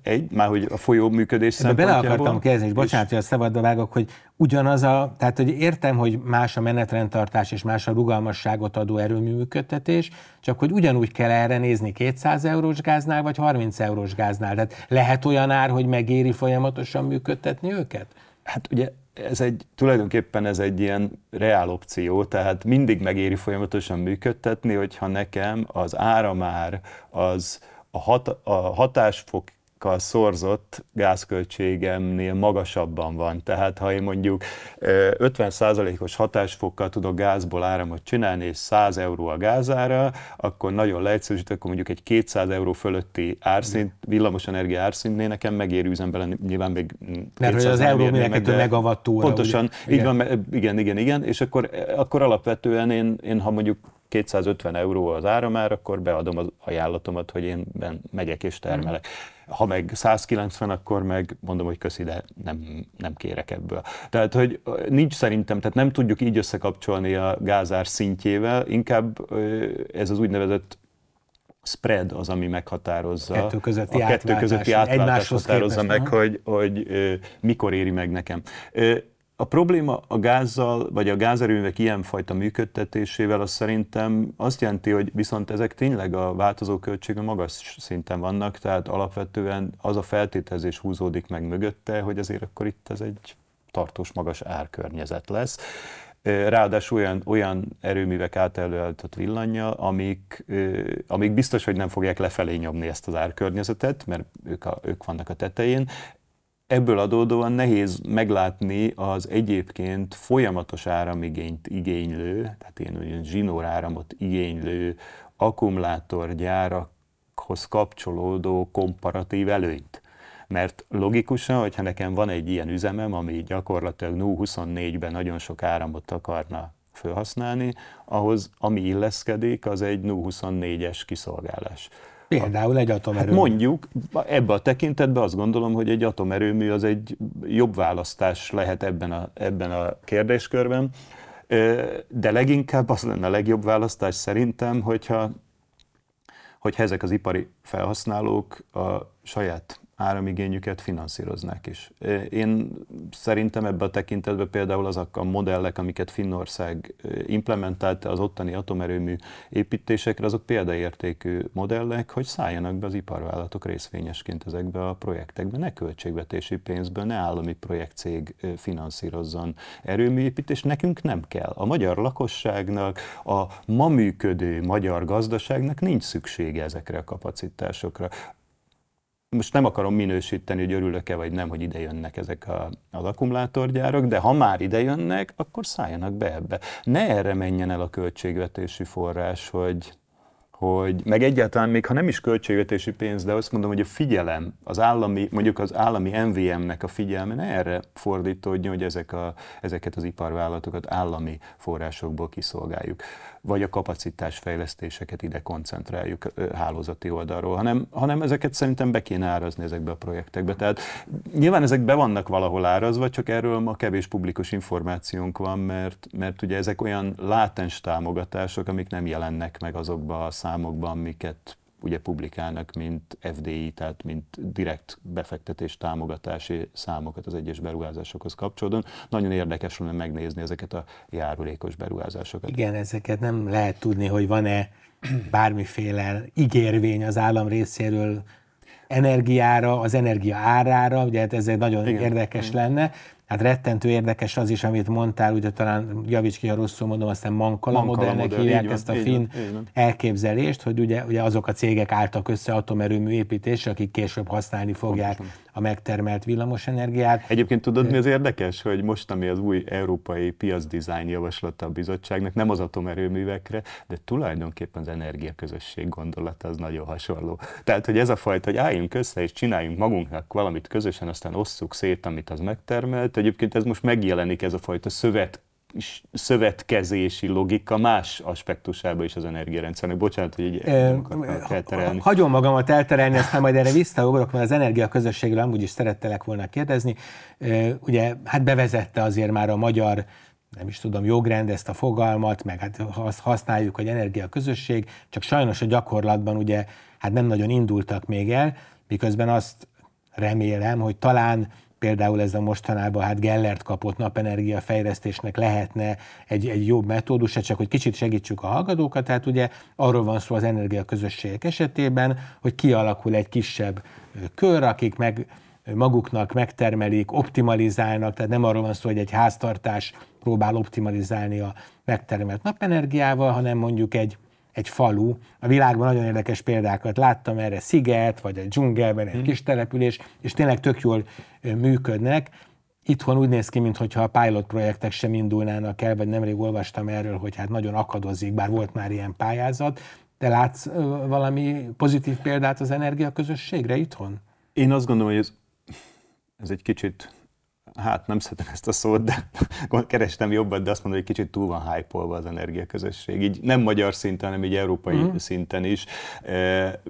Egy, már hogy a folyó működés szempontjából. Bele akartam kérdezni, és bocsánat, hogy a szabadba vágok, hogy ugyanaz a, tehát hogy értem, hogy más a menetrendtartás és más a rugalmasságot adó erőmű működtetés, csak hogy ugyanúgy kell erre nézni 200 eurós gáznál, vagy 30 eurós gáznál. Tehát lehet olyan ár, hogy megéri folyamatosan működtetni őket? Hát ugye ez egy, tulajdonképpen ez egy ilyen reál opció, tehát mindig megéri folyamatosan működtetni, hogyha nekem az áramár az a, hat, a hatásfok kal szorzott gázköltségemnél magasabban van. Tehát ha én mondjuk 50%-os hatásfokkal tudok gázból áramot csinálni, és 100 euró a gázára, akkor nagyon leegyszerűsít, akkor mondjuk egy 200 euró fölötti árszint, villamos energia árszintnél nekem megéri üzembe lenni, nyilván még Mert hogy az euró mindenki megawattúra. Pontosan, ugye? így igen. van, igen, igen, igen, és akkor, akkor alapvetően én, én ha mondjuk 250 euró az áramár, akkor beadom az ajánlatomat, hogy én megyek és termelek. Ha meg 190, akkor meg mondom, hogy köszi, de nem, nem kérek ebből. Tehát, hogy nincs szerintem, tehát nem tudjuk így összekapcsolni a gázár szintjével, inkább ez az úgynevezett spread az, ami meghatározza. A kettő közötti a kettő közötti átváltás határozza képest, meg, hogy, hogy, hogy mikor éri meg nekem. A probléma a gázzal, vagy a gázerőművek ilyenfajta működtetésével az szerintem azt jelenti, hogy viszont ezek tényleg a változó költsége magas szinten vannak, tehát alapvetően az a feltételezés húzódik meg mögötte, hogy azért akkor itt ez egy tartós magas árkörnyezet lesz. Ráadásul olyan, olyan erőművek által villanya, amik, amik biztos, hogy nem fogják lefelé nyomni ezt az árkörnyezetet, mert ők, a, ők vannak a tetején, Ebből adódóan nehéz meglátni az egyébként folyamatos áramigényt igénylő, tehát én olyan zsinór áramot igénylő akkumulátorgyárakhoz kapcsolódó komparatív előnyt. Mert logikusan, hogyha nekem van egy ilyen üzemem, ami gyakorlatilag NU24-ben nagyon sok áramot akarna felhasználni, ahhoz ami illeszkedik, az egy NU24-es kiszolgálás. Például egy atomerőmű. Hát mondjuk, ebbe a tekintetben azt gondolom, hogy egy atomerőmű az egy jobb választás lehet ebben a, ebben a kérdéskörben, de leginkább az lenne a legjobb választás szerintem, hogyha, hogyha ezek az ipari felhasználók a saját áramigényüket finanszíroznák is. Én szerintem ebben a tekintetben például azok a modellek, amiket Finnország implementált az ottani atomerőmű építésekre, azok példaértékű modellek, hogy szálljanak be az iparvállalatok részvényesként ezekbe a projektekbe. Ne költségvetési pénzből, ne állami projektcég finanszírozzon erőműépítés. Nekünk nem kell. A magyar lakosságnak, a ma működő magyar gazdaságnak nincs szüksége ezekre a kapacitásokra most nem akarom minősíteni, hogy örülök-e vagy nem, hogy ide jönnek ezek a, az akkumulátorgyárak, de ha már ide jönnek, akkor szálljanak be ebbe. Ne erre menjen el a költségvetési forrás, hogy hogy meg egyáltalán még ha nem is költségvetési pénz, de azt mondom, hogy a figyelem, az állami, mondjuk az állami MVM-nek a figyelme ne erre fordítódjon, hogy ezek a, ezeket az iparvállalatokat állami forrásokból kiszolgáljuk, vagy a kapacitásfejlesztéseket ide koncentráljuk hálózati oldalról, hanem, hanem ezeket szerintem be kéne árazni ezekbe a projektekbe. Tehát nyilván ezek be vannak valahol árazva, csak erről ma kevés publikus információnk van, mert, mert ugye ezek olyan látens támogatások, amik nem jelennek meg azokba a számokban, amiket ugye publikálnak, mint FDI, tehát mint direkt befektetés támogatási számokat az egyes beruházásokhoz kapcsolódóan. Nagyon érdekes lenne megnézni ezeket a járulékos beruházásokat. Igen, ezeket nem lehet tudni, hogy van-e (clears throat) bármiféle ígérvény az állam részéről energiára, az energia árára, ugye hát ez egy nagyon Igen. érdekes Igen. lenne, Hát rettentő érdekes az is, amit mondtál, ugye talán javíts ki, ha rosszul mondom, aztán Mankala, Mankala modellnek modell, hívják ezt a finn elképzelést, hogy ugye, ugye azok a cégek álltak össze atomerőmű építésre, akik később használni fogják Pontosan. A megtermelt villamosenergiát. Egyébként tudod, mi az érdekes, hogy most, ami az új európai piacdizájn javaslata a bizottságnak, nem az atomerőművekre, de tulajdonképpen az energiaközösség gondolata az nagyon hasonló. Tehát, hogy ez a fajta, hogy álljunk össze és csináljunk magunknak valamit közösen, aztán osszuk szét, amit az megtermelt, egyébként ez most megjelenik ez a fajta szövet szövetkezési logika más aspektusába is az energiarendszernek. Bocsánat, hogy így e, elterelni. Hagyom magamat elterelni, aztán majd erre visszaugrok, mert az energia közösségről amúgy is szerettelek volna kérdezni. Ugye, hát bevezette azért már a magyar nem is tudom, jogrend ezt a fogalmat, meg hát azt használjuk, hogy energia közösség, csak sajnos a gyakorlatban ugye hát nem nagyon indultak még el, miközben azt remélem, hogy talán például ez a mostanában hát Gellert kapott napenergia fejlesztésnek lehetne egy, egy jobb metódus, csak hogy kicsit segítsük a hallgatókat, tehát ugye arról van szó az energiaközösségek esetében, hogy kialakul egy kisebb kör, akik meg maguknak megtermelik, optimalizálnak, tehát nem arról van szó, hogy egy háztartás próbál optimalizálni a megtermelt napenergiával, hanem mondjuk egy egy falu. A világban nagyon érdekes példákat láttam erre, sziget, vagy egy dzsungelben egy hmm. kis település, és tényleg tök jól működnek. Itthon úgy néz ki, mintha a pilot projektek sem indulnának el, vagy nemrég olvastam erről, hogy hát nagyon akadozik, bár volt már ilyen pályázat. De látsz valami pozitív példát az energiaközösségre itthon? Én azt gondolom, hogy ez, ez egy kicsit hát nem szeretem ezt a szót, de (laughs) kerestem jobbat, de azt mondom, hogy kicsit túl van hype az energiaközösség. Így nem magyar szinten, hanem így európai uh-huh. szinten is,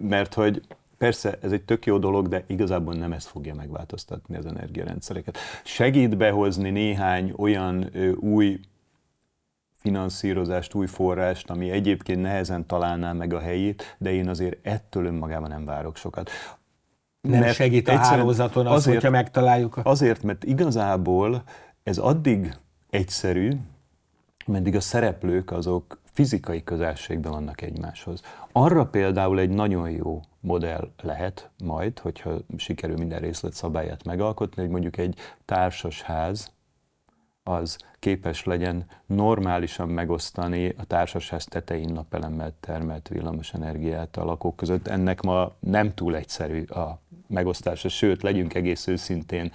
mert hogy Persze, ez egy tök jó dolog, de igazából nem ez fogja megváltoztatni az energiarendszereket. Segít behozni néhány olyan ö, új finanszírozást, új forrást, ami egyébként nehezen találná meg a helyét, de én azért ettől önmagában nem várok sokat nem mert segít a hálózaton az, azért, hogyha megtaláljuk. A... Azért, mert igazából ez addig egyszerű, meddig a szereplők azok fizikai közelségben vannak egymáshoz. Arra például egy nagyon jó modell lehet majd, hogyha sikerül minden részletszabályát megalkotni, hogy mondjuk egy társas ház az képes legyen normálisan megosztani a társasház tetején napelemmel termelt villamos energiát a lakók között. Ennek ma nem túl egyszerű a megosztása, sőt, legyünk egész őszintén,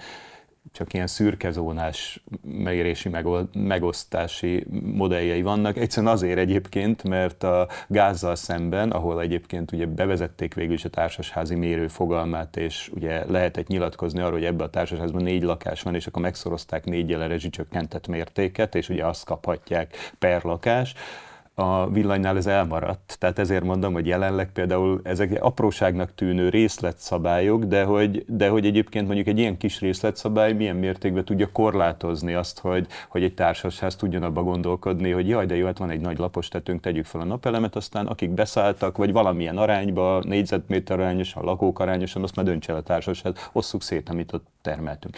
csak ilyen szürkezónás megérési megosztási modelljei vannak. Egyszerűen azért egyébként, mert a gázzal szemben, ahol egyébként ugye bevezették végül is a társasházi mérő fogalmát, és ugye lehetett nyilatkozni arról, hogy ebben a társasházban négy lakás van, és akkor megszorozták négyel a rezsicsökkentett mértéket, és ugye azt kaphatják per lakás a villanynál ez elmaradt. Tehát ezért mondom, hogy jelenleg például ezek apróságnak tűnő részletszabályok, de hogy, de hogy egyébként mondjuk egy ilyen kis részletszabály milyen mértékben tudja korlátozni azt, hogy, hogy egy társasház tudjon abba gondolkodni, hogy jaj, de jó, hát van egy nagy lapos tetőnk, tegyük fel a napelemet, aztán akik beszálltak, vagy valamilyen arányba, négyzetméter arányosan, lakók arányosan, azt már döntse a társasház, osszuk szét, amit ott termeltünk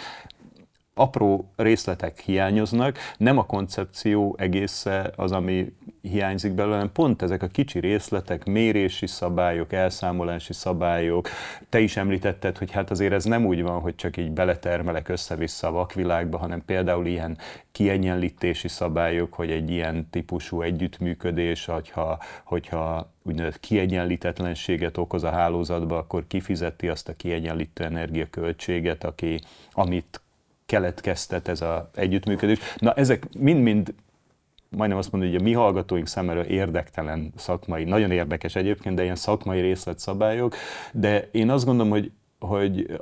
apró részletek hiányoznak, nem a koncepció egésze az, ami hiányzik belőle, hanem pont ezek a kicsi részletek, mérési szabályok, elszámolási szabályok. Te is említetted, hogy hát azért ez nem úgy van, hogy csak így beletermelek össze-vissza a vakvilágba, hanem például ilyen kiegyenlítési szabályok, hogy egy ilyen típusú együttműködés, hogyha, hogyha úgynevezett kiegyenlítetlenséget okoz a hálózatba, akkor kifizeti azt a kiegyenlítő energiaköltséget, aki, amit keletkeztet ez az együttműködés. Na ezek mind-mind majdnem azt mondom, hogy a mi hallgatóink számára érdektelen szakmai, nagyon érdekes egyébként, de ilyen szakmai részletszabályok, de én azt gondolom, hogy hogy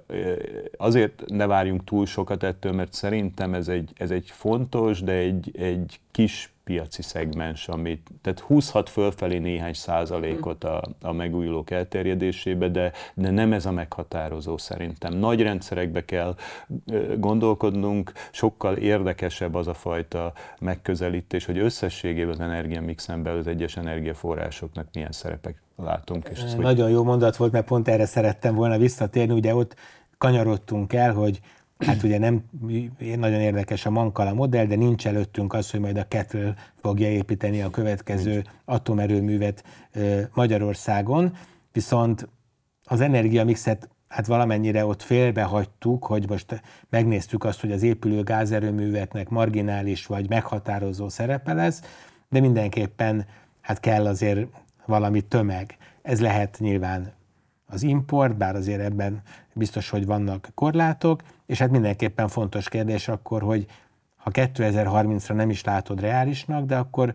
azért ne várjunk túl sokat ettől, mert szerintem ez egy, ez egy fontos, de egy, egy kis piaci szegmens, amit, tehát húzhat fölfelé néhány százalékot a, a megújulók elterjedésébe, de, de nem ez a meghatározó szerintem. Nagy rendszerekbe kell gondolkodnunk, sokkal érdekesebb az a fajta megközelítés, hogy összességében az energiamixen belül az egyes energiaforrásoknak milyen szerepek látunk. És Nagyon jó mondat volt, mert pont erre szerettem volna visszatérni, ugye ott kanyarodtunk el, hogy Hát ugye nem, nagyon érdekes a Mankala modell, de nincs előttünk az, hogy majd a Kettle fogja építeni a következő atomerőművet Magyarországon, viszont az energiamixet hát valamennyire ott félbe hagytuk, hogy most megnéztük azt, hogy az épülő gázerőműveknek marginális vagy meghatározó szerepe lesz, de mindenképpen hát kell azért valami tömeg. Ez lehet nyilván az import, bár azért ebben biztos, hogy vannak korlátok, és hát mindenképpen fontos kérdés akkor, hogy ha 2030-ra nem is látod reálisnak, de akkor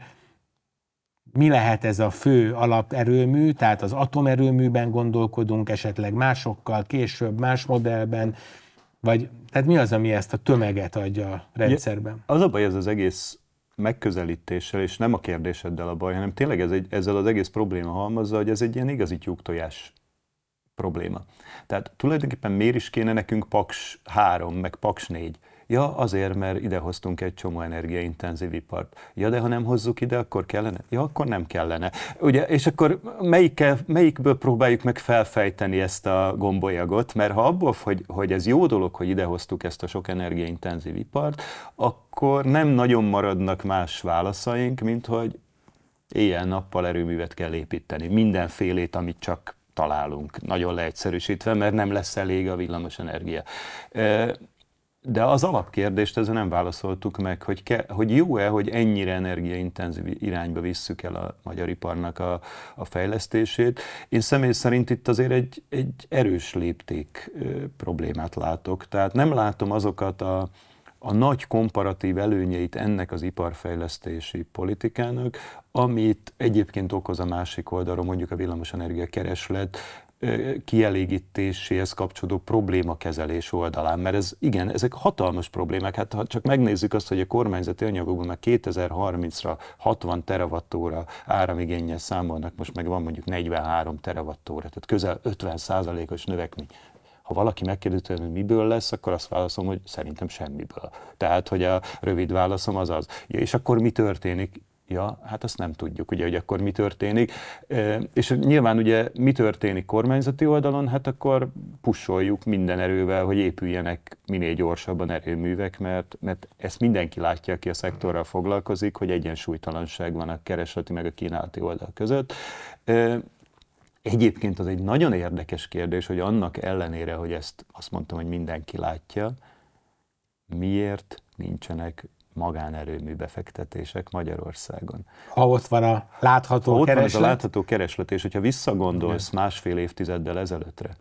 mi lehet ez a fő alaperőmű, tehát az atomerőműben gondolkodunk, esetleg másokkal, később más modellben, vagy tehát mi az, ami ezt a tömeget adja a rendszerben? Az a baj ez az egész megközelítéssel, és nem a kérdéseddel a baj, hanem tényleg ez egy, ezzel az egész probléma halmazza, hogy ez egy ilyen igazi tyúktojás probléma. Tehát tulajdonképpen miért is kéne nekünk Paks 3, meg Paks 4? Ja, azért, mert idehoztunk egy csomó energiaintenzív ipart. Ja, de ha nem hozzuk ide, akkor kellene? Ja, akkor nem kellene. Ugye, és akkor melyikkel, melyikből próbáljuk meg felfejteni ezt a gombolyagot? Mert ha abból, hogy, hogy ez jó dolog, hogy idehoztuk ezt a sok energiaintenzív ipart, akkor nem nagyon maradnak más válaszaink, mint hogy éjjel-nappal erőművet kell építeni. Mindenfélét, amit csak találunk, nagyon leegyszerűsítve, mert nem lesz elég a villamos energia. De az alapkérdést ezzel nem válaszoltuk meg, hogy, ke, hogy jó-e, hogy ennyire energiaintenzív irányba visszük el a magyar iparnak a, a fejlesztését. Én személy szerint itt azért egy, egy erős lépték problémát látok. Tehát nem látom azokat a, a nagy komparatív előnyeit ennek az iparfejlesztési politikának, amit egyébként okoz a másik oldalról, mondjuk a villamosenergia kereslet, kielégítéséhez kapcsolódó problémakezelés oldalán, mert ez igen, ezek hatalmas problémák. Hát ha csak megnézzük azt, hogy a kormányzati anyagokban már 2030-ra 60 terawattóra áramigényel számolnak, most meg van mondjuk 43 terawattóra, tehát közel 50 százalékos növekmény ha valaki megkérdezi, hogy miből lesz, akkor azt válaszolom, hogy szerintem semmiből. Tehát, hogy a rövid válaszom az az. Ja, és akkor mi történik? Ja, hát azt nem tudjuk, ugye, hogy akkor mi történik. És nyilván ugye mi történik kormányzati oldalon, hát akkor pusoljuk minden erővel, hogy épüljenek minél gyorsabban erőművek, mert, mert ezt mindenki látja, aki a szektorral foglalkozik, hogy egyensúlytalanság van a keresleti meg a kínálati oldal között. Egyébként az egy nagyon érdekes kérdés, hogy annak ellenére, hogy ezt azt mondtam, hogy mindenki látja, miért nincsenek magánerőmű befektetések Magyarországon. Ha ott van a látható ha ott kereslet. van a látható kereslet, és hogyha visszagondolsz másfél évtizeddel ezelőttre,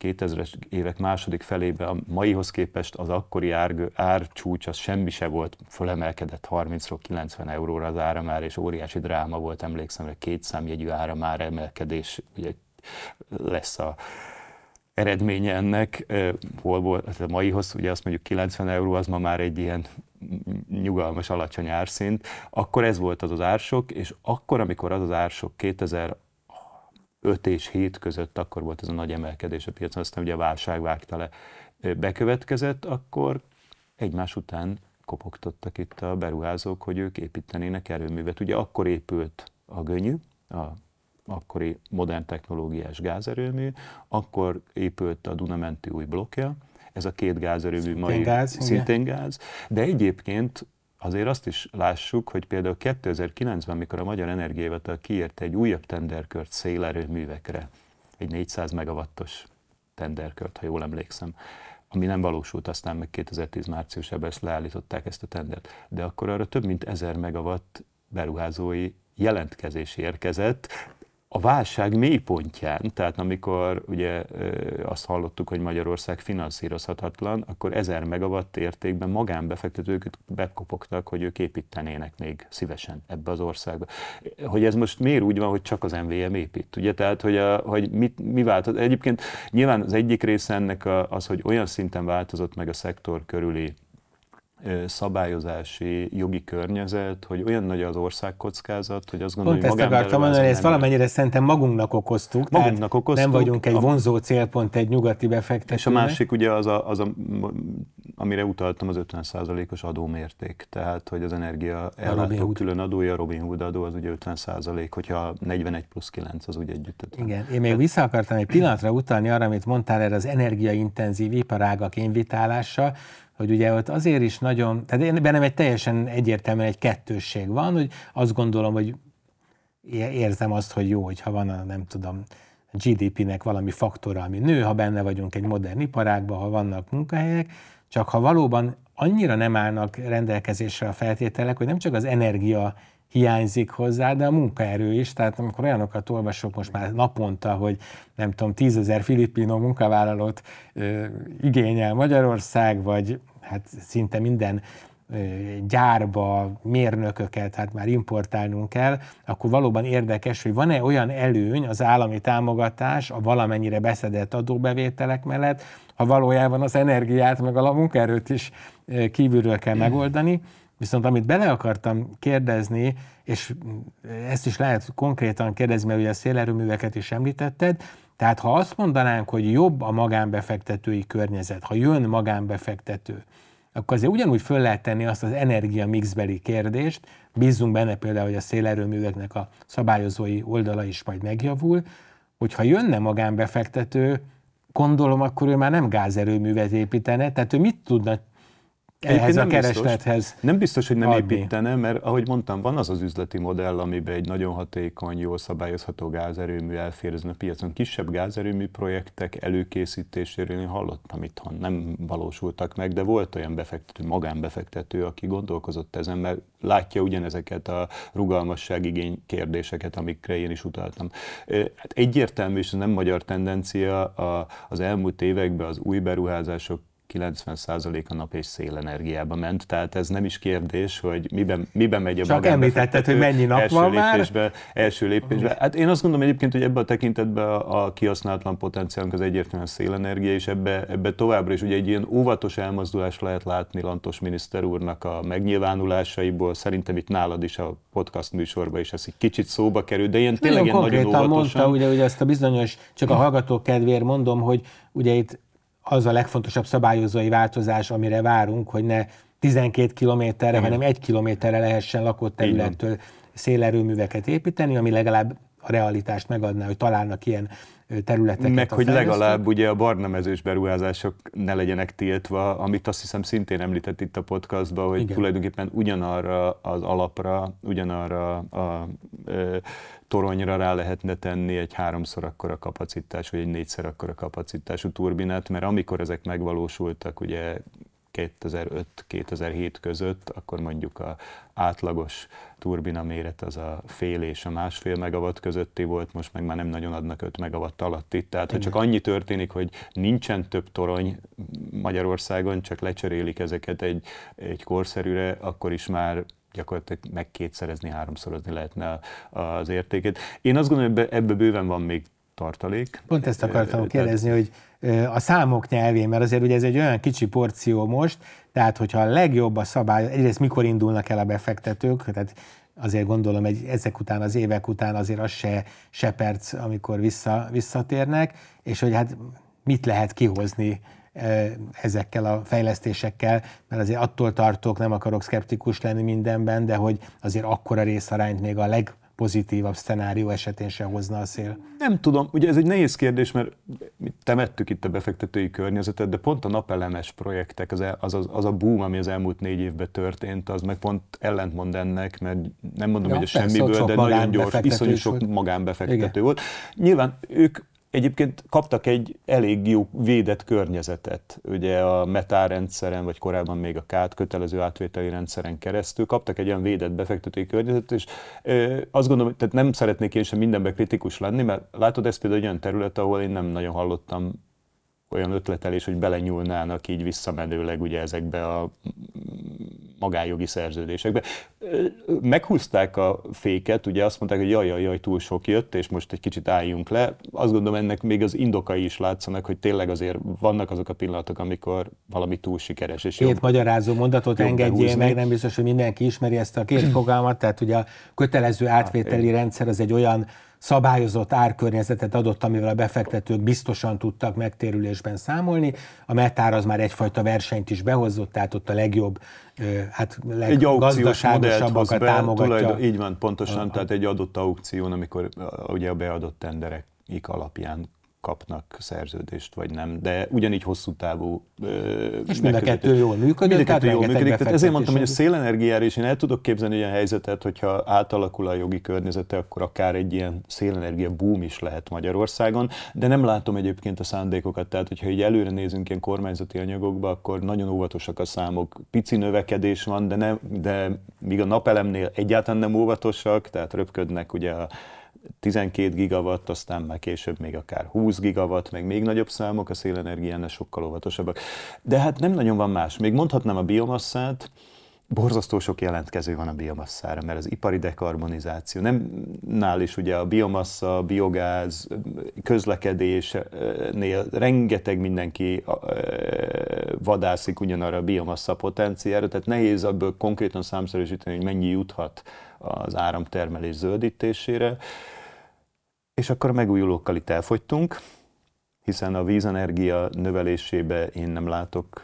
2000-es évek második felében a maihoz képest az akkori ár, árcsúcs az semmi se volt, fölemelkedett 30-ról 90 euróra az áramár, és óriási dráma volt, emlékszem, hogy két számjegyű áramár emelkedés ugye lesz a eredménye ennek, hol volt, hát a maihoz ugye azt mondjuk 90 euró, az ma már egy ilyen nyugalmas, alacsony árszint, akkor ez volt az az ársok, és akkor, amikor az az ársok 2005 és 7 között, akkor volt ez a nagy emelkedés a piacon, aztán ugye a válság vágta le, bekövetkezett, akkor egymás után kopogtattak itt a beruházók, hogy ők építenének erőművet. Ugye akkor épült a gönyű, a akkori modern technológiás gázerőmű, akkor épült a Dunamenti új blokkja, ez a két gázerőmű szintén mai gáz, szintén igen. gáz, de egyébként azért azt is lássuk, hogy például 2009-ben, amikor a Magyar Energiahivatal kiírt egy újabb tenderkört szélerőművekre, egy 400 megawattos tenderkört, ha jól emlékszem, ami nem valósult, aztán meg 2010 márciusában ezt leállították ezt a tendert. De akkor arra több mint 1000 megawatt beruházói jelentkezés érkezett, a válság mélypontján, tehát amikor ugye azt hallottuk, hogy Magyarország finanszírozhatatlan, akkor 1000 megawatt értékben magánbefektetők bekopogtak, hogy ők építenének még szívesen ebbe az országba. Hogy ez most miért úgy van, hogy csak az MVM épít, ugye? Tehát, hogy, a, hogy mit, mi változott. Egyébként nyilván az egyik része ennek az, hogy olyan szinten változott meg a szektor körüli szabályozási jogi környezet, hogy olyan nagy az országkockázat, hogy azt gondolom, Pont hogy ezt akartam mondani, ezt valamennyire szerintem magunknak okoztuk. Magunknak okoztuk. Nem vagyunk egy vonzó célpont egy nyugati befektető. És a másik ugye az, a, az a, amire utaltam, az 50%-os adómérték. Tehát, hogy az energia ellátó külön adója, a Robin Hood adó, az ugye 50%, hogyha 41 plusz 9, az ugye együtt. Igen, én még vissza akartam egy pillanatra utalni arra, amit mondtál erre az energiaintenzív iparágak invitálása, hogy ugye ott azért is nagyon, tehát bennem egy teljesen egyértelműen egy kettősség van, hogy azt gondolom, hogy érzem azt, hogy jó, hogyha van a, nem tudom, GDP-nek valami faktora, ami nő, ha benne vagyunk egy modern iparágban, ha vannak munkahelyek, csak ha valóban annyira nem állnak rendelkezésre a feltételek, hogy nem csak az energia hiányzik hozzá, de a munkaerő is. Tehát amikor olyanokat olvasok most már naponta, hogy nem tudom, tízezer filippino munkavállalót ö, igényel Magyarország, vagy hát szinte minden gyárba mérnököket hát már importálnunk kell, akkor valóban érdekes, hogy van-e olyan előny az állami támogatás a valamennyire beszedett adóbevételek mellett, ha valójában az energiát meg a munkaerőt is kívülről kell megoldani. Viszont amit bele akartam kérdezni, és ezt is lehet konkrétan kérdezni, mert ugye a szélerőműveket is említetted, tehát ha azt mondanánk, hogy jobb a magánbefektetői környezet, ha jön magánbefektető, akkor azért ugyanúgy föl lehet tenni azt az energia mixbeli kérdést, bízunk benne például, hogy a szélerőműveknek a szabályozói oldala is majd megjavul, hogyha jönne magánbefektető, gondolom, akkor ő már nem gázerőművet építene, tehát ő mit tudna ehhez a kereslethez. Biztos, nem biztos, hogy nem adni. építene, mert ahogy mondtam, van az az üzleti modell, amiben egy nagyon hatékony, jól szabályozható gázerőmű elfér ezen a piacon. Kisebb gázerőmű projektek előkészítéséről én hallottam itthon, nem valósultak meg, de volt olyan befektető, magánbefektető, aki gondolkozott ezen, mert látja ugyanezeket a rugalmasságigény kérdéseket, amikre én is utaltam. Hát egyértelmű, és ez nem magyar tendencia, az elmúlt években az új beruházások 90% a nap és szélenergiába ment, tehát ez nem is kérdés, hogy miben, miben megy a Csak említetted, hogy mennyi nap első van lépésbe, már? Első lépésbe. Hát én azt gondolom egyébként, hogy ebben a tekintetben a, a kihasználatlan potenciálunk az egyértelműen szélenergia, és ebbe, ebbe továbbra is ugye egy ilyen óvatos elmozdulást lehet látni Lantos miniszter úrnak a megnyilvánulásaiból. Szerintem itt nálad is a podcast műsorban is ez egy kicsit szóba kerül, de ilyen tényleg nagyon, nagyon óvatosan. mondta, ugye, ugye ezt a bizonyos, csak a hallgatók kedvéért mondom, hogy ugye itt az a legfontosabb szabályozói változás, amire várunk, hogy ne 12 kilométerre, Igen. hanem egy kilométerre lehessen lakott területtől szélerőműveket építeni, ami legalább a realitást megadná, hogy találnak ilyen területeket. Meg, hogy legalább ugye a barna mezős beruházások ne legyenek tiltva, amit azt hiszem szintén említett itt a podcastban, hogy Igen. tulajdonképpen ugyanarra az alapra, ugyanarra a, a toronyra rá lehetne tenni egy háromszor akkora kapacitás, vagy egy négyszer akkora kapacitású turbinát, mert amikor ezek megvalósultak, ugye 2005-2007 között, akkor mondjuk a átlagos turbina méret az a fél és a másfél megawatt közötti volt, most meg már nem nagyon adnak 5 megawatt alatti. Tehát, ha csak annyi történik, hogy nincsen több torony Magyarországon, csak lecserélik ezeket egy, egy korszerűre, akkor is már gyakorlatilag meg kétszerezni, háromszorozni lehetne az értékét. Én azt gondolom, hogy ebbe, bőven van még tartalék. Pont ezt akartam kérdezni, hogy a számok nyelvén, mert azért ugye ez egy olyan kicsi porció most, tehát hogyha a legjobb a szabály, egyrészt mikor indulnak el a befektetők, tehát azért gondolom, hogy ezek után, az évek után azért az se, se perc, amikor vissza, visszatérnek, és hogy hát mit lehet kihozni ezekkel a fejlesztésekkel, mert azért attól tartok, nem akarok szkeptikus lenni mindenben, de hogy azért akkora részarányt még a leg pozitívabb szenárió esetén se hozna a szél? Nem tudom, ugye ez egy nehéz kérdés, mert mi temettük itt a befektetői környezetet, de pont a napelemes projektek, az, az, az, az a boom, ami az elmúlt négy évben történt, az meg pont ellentmond ennek, mert nem mondom, ja, hogy a semmiből, de nagyon gyors, iszonyú sok magánbefektető Igen. volt. Nyilván ők Egyébként kaptak egy elég jó védett környezetet, ugye a metár rendszeren, vagy korábban még a KÁT kötelező átvételi rendszeren keresztül, kaptak egy olyan védett befektetői környezetet, és ö, azt gondolom, tehát nem szeretnék én sem mindenben kritikus lenni, mert látod, ez például egy olyan terület, ahol én nem nagyon hallottam olyan ötletelés, hogy belenyúlnának így visszamenőleg ugye ezekbe a magájogi szerződésekbe. Meghúzták a féket, ugye azt mondták, hogy jaj, jaj, jaj, túl sok jött, és most egy kicsit álljunk le. Azt gondolom, ennek még az indokai is látszanak, hogy tényleg azért vannak azok a pillanatok, amikor valami túl sikeres. És két jobb, magyarázó mondatot engedjél meg, nem biztos, hogy mindenki ismeri ezt a két (clears throat) fogalmat, tehát ugye a kötelező átvételi rendszer az egy olyan szabályozott árkörnyezetet adott, amivel a befektetők biztosan tudtak megtérülésben számolni. A metár az már egyfajta versenyt is behozott, tehát ott a legjobb, hát leggazdaságosabbakat támogatja. Tulajdon, így van, pontosan, a, tehát egy adott aukción, amikor ugye a beadott tenderek alapján kapnak szerződést, vagy nem, de ugyanígy hosszú távú És mind a kettő jól működik, mind a kettő jól működik. Tehát ezért mondtam, hogy a szélenergiára is én el tudok képzelni ilyen helyzetet, hogyha átalakul a jogi környezete, akkor akár egy ilyen szélenergia boom is lehet Magyarországon, de nem látom egyébként a szándékokat, tehát hogyha így előre nézünk ilyen kormányzati anyagokba, akkor nagyon óvatosak a számok. Pici növekedés van, de, nem, de míg a napelemnél egyáltalán nem óvatosak, tehát röpködnek ugye a 12 gigawatt, aztán már később még akár 20 gigawatt, meg még nagyobb számok, a szélenergiánál sokkal óvatosabbak. De hát nem nagyon van más. Még mondhatnám a biomasszát, borzasztó sok jelentkező van a biomasszára, mert az ipari dekarbonizáció, nem nál is ugye a biomassa, biogáz, közlekedésnél rengeteg mindenki vadászik ugyanarra a biomassa potenciára, tehát nehéz abból konkrétan számszerűsíteni, hogy mennyi juthat az áramtermelés zöldítésére. És akkor a megújulókkal itt elfogytunk, hiszen a vízenergia növelésébe én nem látok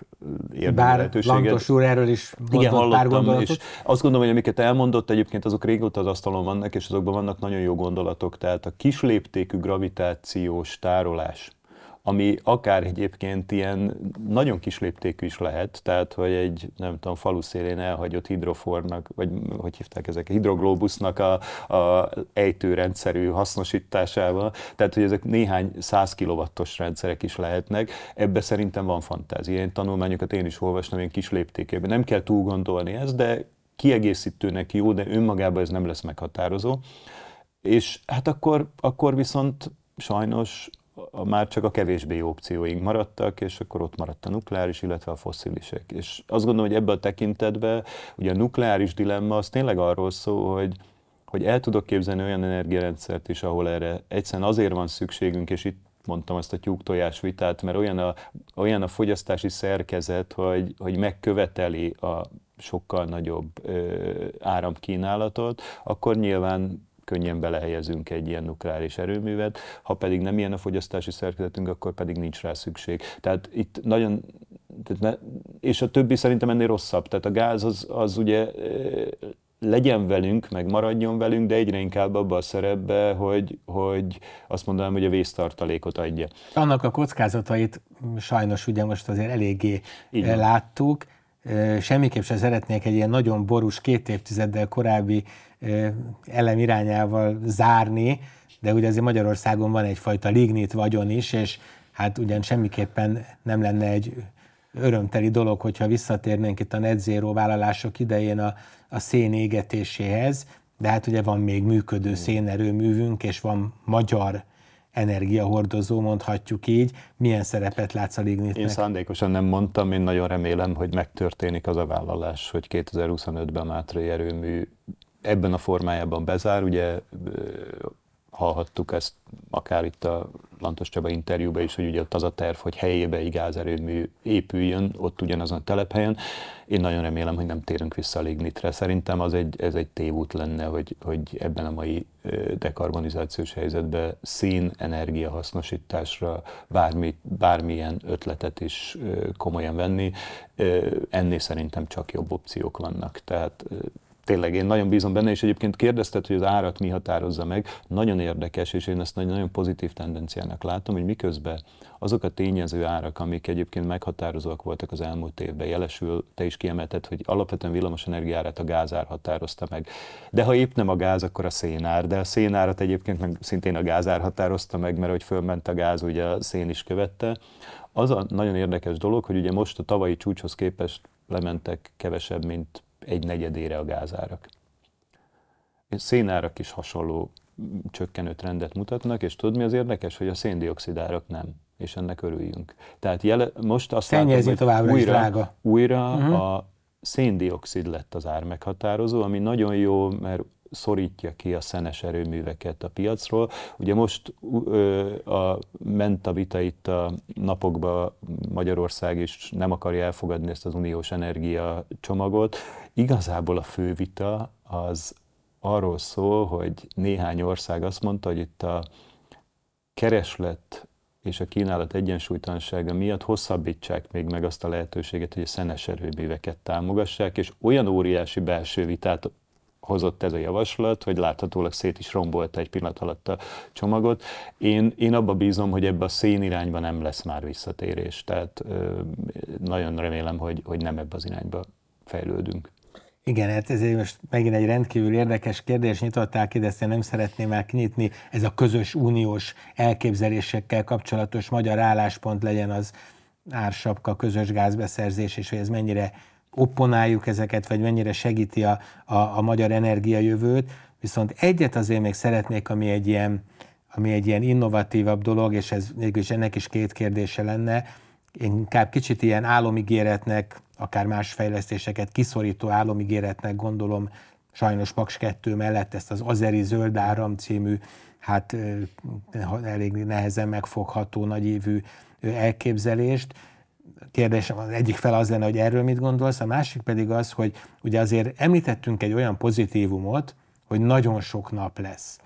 érdemi Bár lehetőséget. Lantos úr erről is Igen, hallottam, pár gondolatot. És azt gondolom, hogy amiket elmondott, egyébként azok régóta az asztalon vannak, és azokban vannak nagyon jó gondolatok. Tehát a kisléptékű gravitációs tárolás, ami akár egyébként ilyen nagyon kis léptékű is lehet, tehát hogy egy, nem tudom, falu szélén elhagyott hidrofornak, vagy hogy hívták ezek, hidroglóbusznak a, a ejtőrendszerű hasznosításával, tehát hogy ezek néhány száz kilowattos rendszerek is lehetnek, ebbe szerintem van fantázia. Ilyen tanulmányokat én is olvastam, ilyen kis léptékében. Nem kell túl gondolni ezt, de kiegészítőnek jó, de önmagában ez nem lesz meghatározó. És hát akkor, akkor viszont sajnos a, már csak a kevésbé jó opcióink maradtak, és akkor ott maradt a nukleáris, illetve a fosszilisek. És azt gondolom, hogy ebben a tekintetben ugye a nukleáris dilemma az tényleg arról szól, hogy, hogy el tudok képzelni olyan energiarendszert is, ahol erre egyszerűen azért van szükségünk, és itt mondtam ezt a tyúk-tojás vitát, mert olyan a, olyan a fogyasztási szerkezet, hogy, hogy megköveteli a sokkal nagyobb ö, áramkínálatot, akkor nyilván könnyen belehelyezünk egy ilyen nukleáris erőművet, ha pedig nem ilyen a fogyasztási szerkezetünk, akkor pedig nincs rá szükség. Tehát itt nagyon tehát ne, és a többi szerintem ennél rosszabb. Tehát a gáz az, az ugye legyen velünk, meg maradjon velünk, de egyre inkább abba a szerepbe, hogy, hogy azt mondanám, hogy a vésztartalékot adja. Annak a kockázatait sajnos ugye most azért eléggé Igen. láttuk, semmiképp sem szeretnék egy ilyen nagyon borús, két évtizeddel korábbi elem irányával zárni, de ugye azért Magyarországon van egyfajta lignit vagyon is, és hát ugyan semmiképpen nem lenne egy örömteli dolog, hogyha visszatérnénk itt a net zero vállalások idején a, a szén égetéséhez, de hát ugye van még működő szénerőművünk, és van magyar energiahordozó, mondhatjuk így. Milyen szerepet látsz a lignitnek? Én szándékosan nem mondtam, én nagyon remélem, hogy megtörténik az a vállalás, hogy 2025-ben Mátrai erőmű ebben a formájában bezár. Ugye hallhattuk ezt akár itt a Lantos Csaba interjúban is, hogy ugye ott az a terv, hogy helyébe egy gázerőmű épüljön, ott ugyanazon a telephelyen. Én nagyon remélem, hogy nem térünk vissza a lignitre. Szerintem az egy, ez egy tévút lenne, hogy, hogy ebben a mai dekarbonizációs helyzetben szín energia hasznosításra bármi, bármilyen ötletet is komolyan venni. Ennél szerintem csak jobb opciók vannak. Tehát tényleg én nagyon bízom benne, és egyébként kérdezted, hogy az árat mi határozza meg. Nagyon érdekes, és én ezt nagyon, nagyon pozitív tendenciának látom, hogy miközben azok a tényező árak, amik egyébként meghatározóak voltak az elmúlt évben, jelesül, te is kiemelted, hogy alapvetően villamos energiárát a gázár határozta meg. De ha épp nem a gáz, akkor a szénár, de a szénárat egyébként meg szintén a gázár határozta meg, mert hogy fölment a gáz, ugye a szén is követte. Az a nagyon érdekes dolog, hogy ugye most a tavalyi csúcshoz képest lementek kevesebb, mint egy negyedére a gázárak. Szénárak is hasonló csökkenő trendet mutatnak, és tudod mi az érdekes, hogy a széndiokszidárak nem, és ennek örüljünk. Tehát jele, most azt látom, hogy újra, drága. újra uh-huh. a széndiokszid lett az ár meghatározó, ami nagyon jó, mert szorítja ki a szenes erőműveket a piacról. Ugye most ö, a, ment a vita itt a napokban Magyarország is nem akarja elfogadni ezt az uniós energia csomagot. Igazából a fő vita az arról szól, hogy néhány ország azt mondta, hogy itt a kereslet és a kínálat egyensúlytalansága miatt hosszabbítsák még meg azt a lehetőséget, hogy a szenes erőműveket támogassák, és olyan óriási belső vitát hozott ez a javaslat, hogy láthatólag szét is rombolta egy pillanat alatt a csomagot. Én, én abba bízom, hogy ebbe a szén irányba nem lesz már visszatérés, tehát ö, nagyon remélem, hogy, hogy nem ebbe az irányba fejlődünk. Igen, hát ez most megint egy rendkívül érdekes kérdés nyitottál ki, de ezt én nem szeretném el kinyitni. Ez a közös uniós elképzelésekkel kapcsolatos magyar álláspont legyen az ársapka, közös gázbeszerzés, és hogy ez mennyire opponáljuk ezeket, vagy mennyire segíti a, a, a magyar energiajövőt. Viszont egyet azért még szeretnék, ami egy ilyen, ami egy ilyen innovatívabb dolog, és ez mégis ennek is két kérdése lenne, inkább kicsit ilyen álomigéretnek, akár más fejlesztéseket kiszorító álomigéretnek gondolom, sajnos Paks 2 mellett ezt az Azeri Zöld Áram című, hát elég nehezen megfogható, nagyévű elképzelést. Kérdésem az egyik fel az lenne, hogy erről mit gondolsz, a másik pedig az, hogy ugye azért említettünk egy olyan pozitívumot, hogy nagyon sok nap lesz.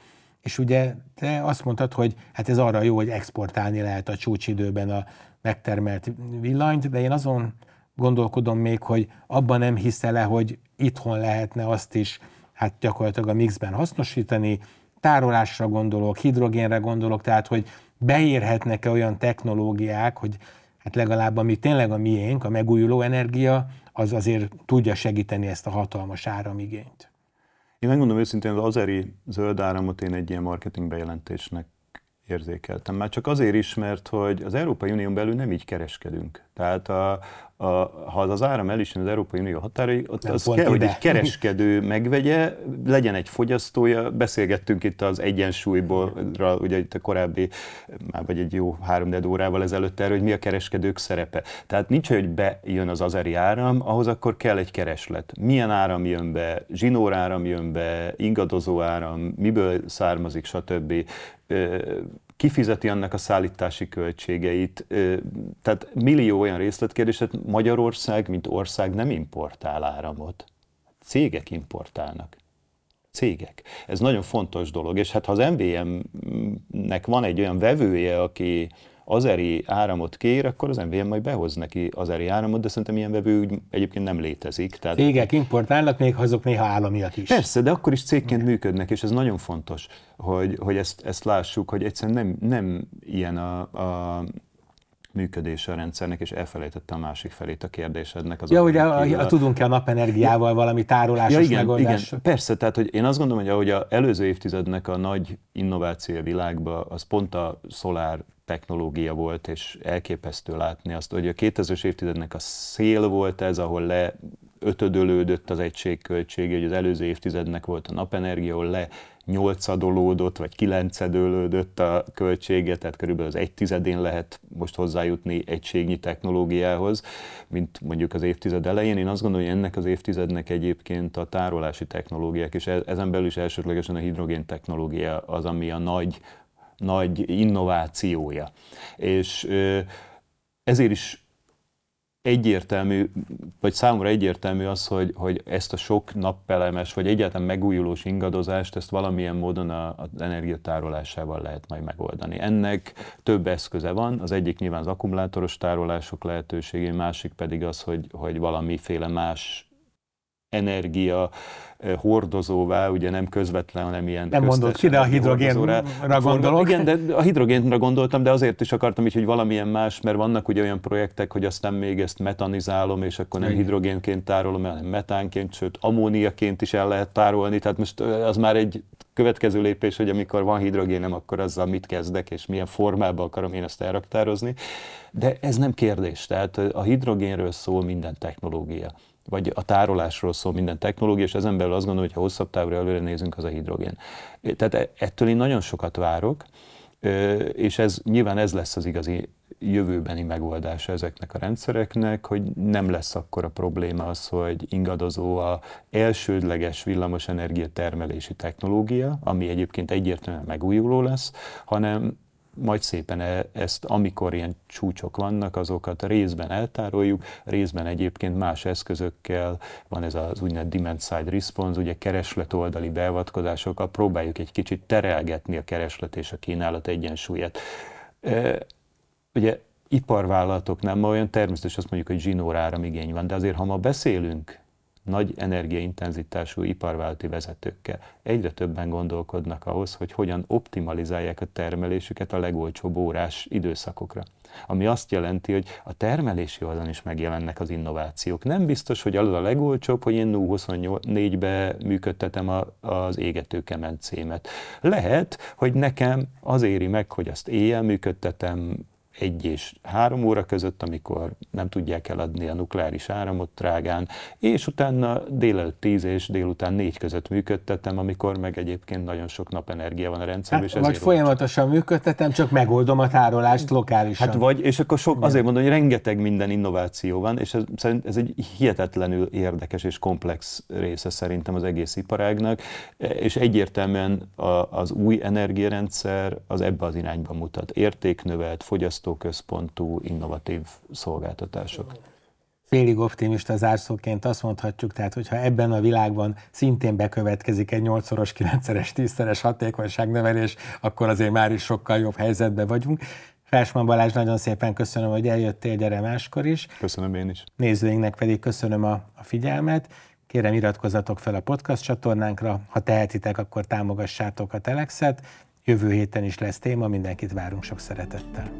És ugye te azt mondtad, hogy hát ez arra jó, hogy exportálni lehet a csúcsidőben a megtermelt villanyt, de én azon gondolkodom még, hogy abban nem hiszel-e, hogy itthon lehetne azt is hát gyakorlatilag a mixben hasznosítani, tárolásra gondolok, hidrogénre gondolok, tehát hogy beérhetnek-e olyan technológiák, hogy hát legalább ami tényleg a miénk, a megújuló energia, az azért tudja segíteni ezt a hatalmas áramigényt. Én megmondom őszintén, az azeri zöld áramot én egy ilyen marketing bejelentésnek érzékeltem. Már csak azért is, mert hogy az Európai Unión belül nem így kereskedünk. Tehát a, a, ha az áram el is az Európai Unió határai, ott nem az kell, ide. hogy egy kereskedő megvegye, legyen egy fogyasztója. Beszélgettünk itt az egyensúlyból, ugye itt a korábbi, már vagy egy jó három órával ezelőtt erről, hogy mi a kereskedők szerepe. Tehát nincs, hogy bejön az azeri áram, ahhoz akkor kell egy kereslet. Milyen áram jön be, zsinóráram jön be, ingadozó áram, miből származik, stb kifizeti annak a szállítási költségeit. Tehát millió olyan részletkérdéset Magyarország, mint ország nem importál áramot. Cégek importálnak. Cégek. Ez nagyon fontos dolog, és hát ha az MVM-nek van egy olyan vevője, aki azeri áramot kér, akkor az MVM majd behoz neki azeri áramot, de szerintem ilyen vevő úgy egyébként nem létezik. Tehát... Cégek importálnak, még azok néha államiak is. Persze, de akkor is cégként működnek, és ez nagyon fontos, hogy, hogy ezt, ezt lássuk, hogy egyszerűen nem, nem ilyen a, a működése a rendszernek, és elfelejtette a másik felét a kérdésednek. Az ja, ugye a, a, tudunk-e a napenergiával ja, valami tárolásos ja, igen, megoldás? Igen, persze, tehát hogy én azt gondolom, hogy ahogy az előző évtizednek a nagy innováció a világban, az pont a szolár technológia volt, és elképesztő látni azt, hogy a 2000-es évtizednek a szél volt ez, ahol le ötödölődött az egység költsége, hogy az előző évtizednek volt a napenergia, ahol le nyolcadolódott, vagy kilencedölődött a költsége, tehát körülbelül az egy tizedén lehet most hozzájutni egységnyi technológiához, mint mondjuk az évtized elején. Én azt gondolom, hogy ennek az évtizednek egyébként a tárolási technológiák, és e- ezen belül is elsődlegesen a hidrogén technológia az, ami a nagy, nagy innovációja. És ezért is egyértelmű, vagy számomra egyértelmű az, hogy, hogy ezt a sok nappelemes, vagy egyáltalán megújulós ingadozást, ezt valamilyen módon a, az energiatárolásával lehet majd megoldani. Ennek több eszköze van, az egyik nyilván az akkumulátoros tárolások lehetőségé, másik pedig az, hogy, hogy valamiféle más energia hordozóvá, ugye nem közvetlen, hanem ilyen Nem mondod ki, de a hidrogénra gondolok. Igen, de a hidrogénra gondoltam, de azért is akartam így, hogy valamilyen más, mert vannak ugye olyan projektek, hogy aztán még ezt metanizálom, és akkor nem Igen. hidrogénként tárolom, hanem metánként, sőt ammóniaként is el lehet tárolni, tehát most az már egy következő lépés, hogy amikor van hidrogénem, akkor azzal mit kezdek, és milyen formában akarom én ezt elraktározni. De ez nem kérdés, tehát a hidrogénről szól minden technológia vagy a tárolásról szól minden technológia, és ezen belül azt gondolom, hogy ha hosszabb távra előre nézünk, az a hidrogén. Tehát e, ettől én nagyon sokat várok, és ez nyilván ez lesz az igazi jövőbeni megoldása ezeknek a rendszereknek, hogy nem lesz akkor a probléma az, hogy ingadozó a elsődleges villamosenergia termelési technológia, ami egyébként egyértelműen megújuló lesz, hanem majd szépen e, ezt, amikor ilyen csúcsok vannak, azokat részben eltároljuk, részben egyébként más eszközökkel, van ez az úgynevezett demand side response, ugye kereslet oldali beavatkozásokkal próbáljuk egy kicsit terelgetni a kereslet és a kínálat egyensúlyát. E, ugye iparvállalatoknál ma olyan természetes azt mondjuk, hogy zsinórára igény van, de azért ha ma beszélünk nagy energiaintenzitású iparválti vezetőkkel. Egyre többen gondolkodnak ahhoz, hogy hogyan optimalizálják a termelésüket a legolcsóbb órás időszakokra. Ami azt jelenti, hogy a termelési oldalon is megjelennek az innovációk. Nem biztos, hogy az a legolcsóbb, hogy én 24-be működtetem a, az égetőkemencémet. Lehet, hogy nekem az éri meg, hogy azt éjjel működtetem, egy és három óra között, amikor nem tudják eladni a nukleáris áramot drágán, és utána délelőtt tíz és délután négy között működtetem, amikor meg egyébként nagyon sok napenergia van a rendszerben. Hát, vagy folyamatosan olcsó. működtetem, csak megoldom a tárolást lokálisan. Hát vagy, és akkor sok, azért mondom, hogy rengeteg minden innováció van, és ez, szerint ez egy hihetetlenül érdekes és komplex része szerintem az egész iparágnak, és egyértelműen az új energiarendszer az ebbe az irányba mutat. Értéknövelt, fogyasztó fogyasztóközpontú, innovatív szolgáltatások. Félig optimista zárszóként azt mondhatjuk, tehát hogyha ebben a világban szintén bekövetkezik egy 8-szoros, 9-szeres, 10-szeres hatékonyságnövelés, akkor azért már is sokkal jobb helyzetben vagyunk. Felsman Balázs, nagyon szépen köszönöm, hogy eljöttél, gyere máskor is. Köszönöm én is. Nézőinknek pedig köszönöm a, a figyelmet. Kérem iratkozzatok fel a podcast csatornánkra, ha tehetitek, akkor támogassátok a Telexet. Jövő héten is lesz téma, mindenkit várunk sok szeretettel.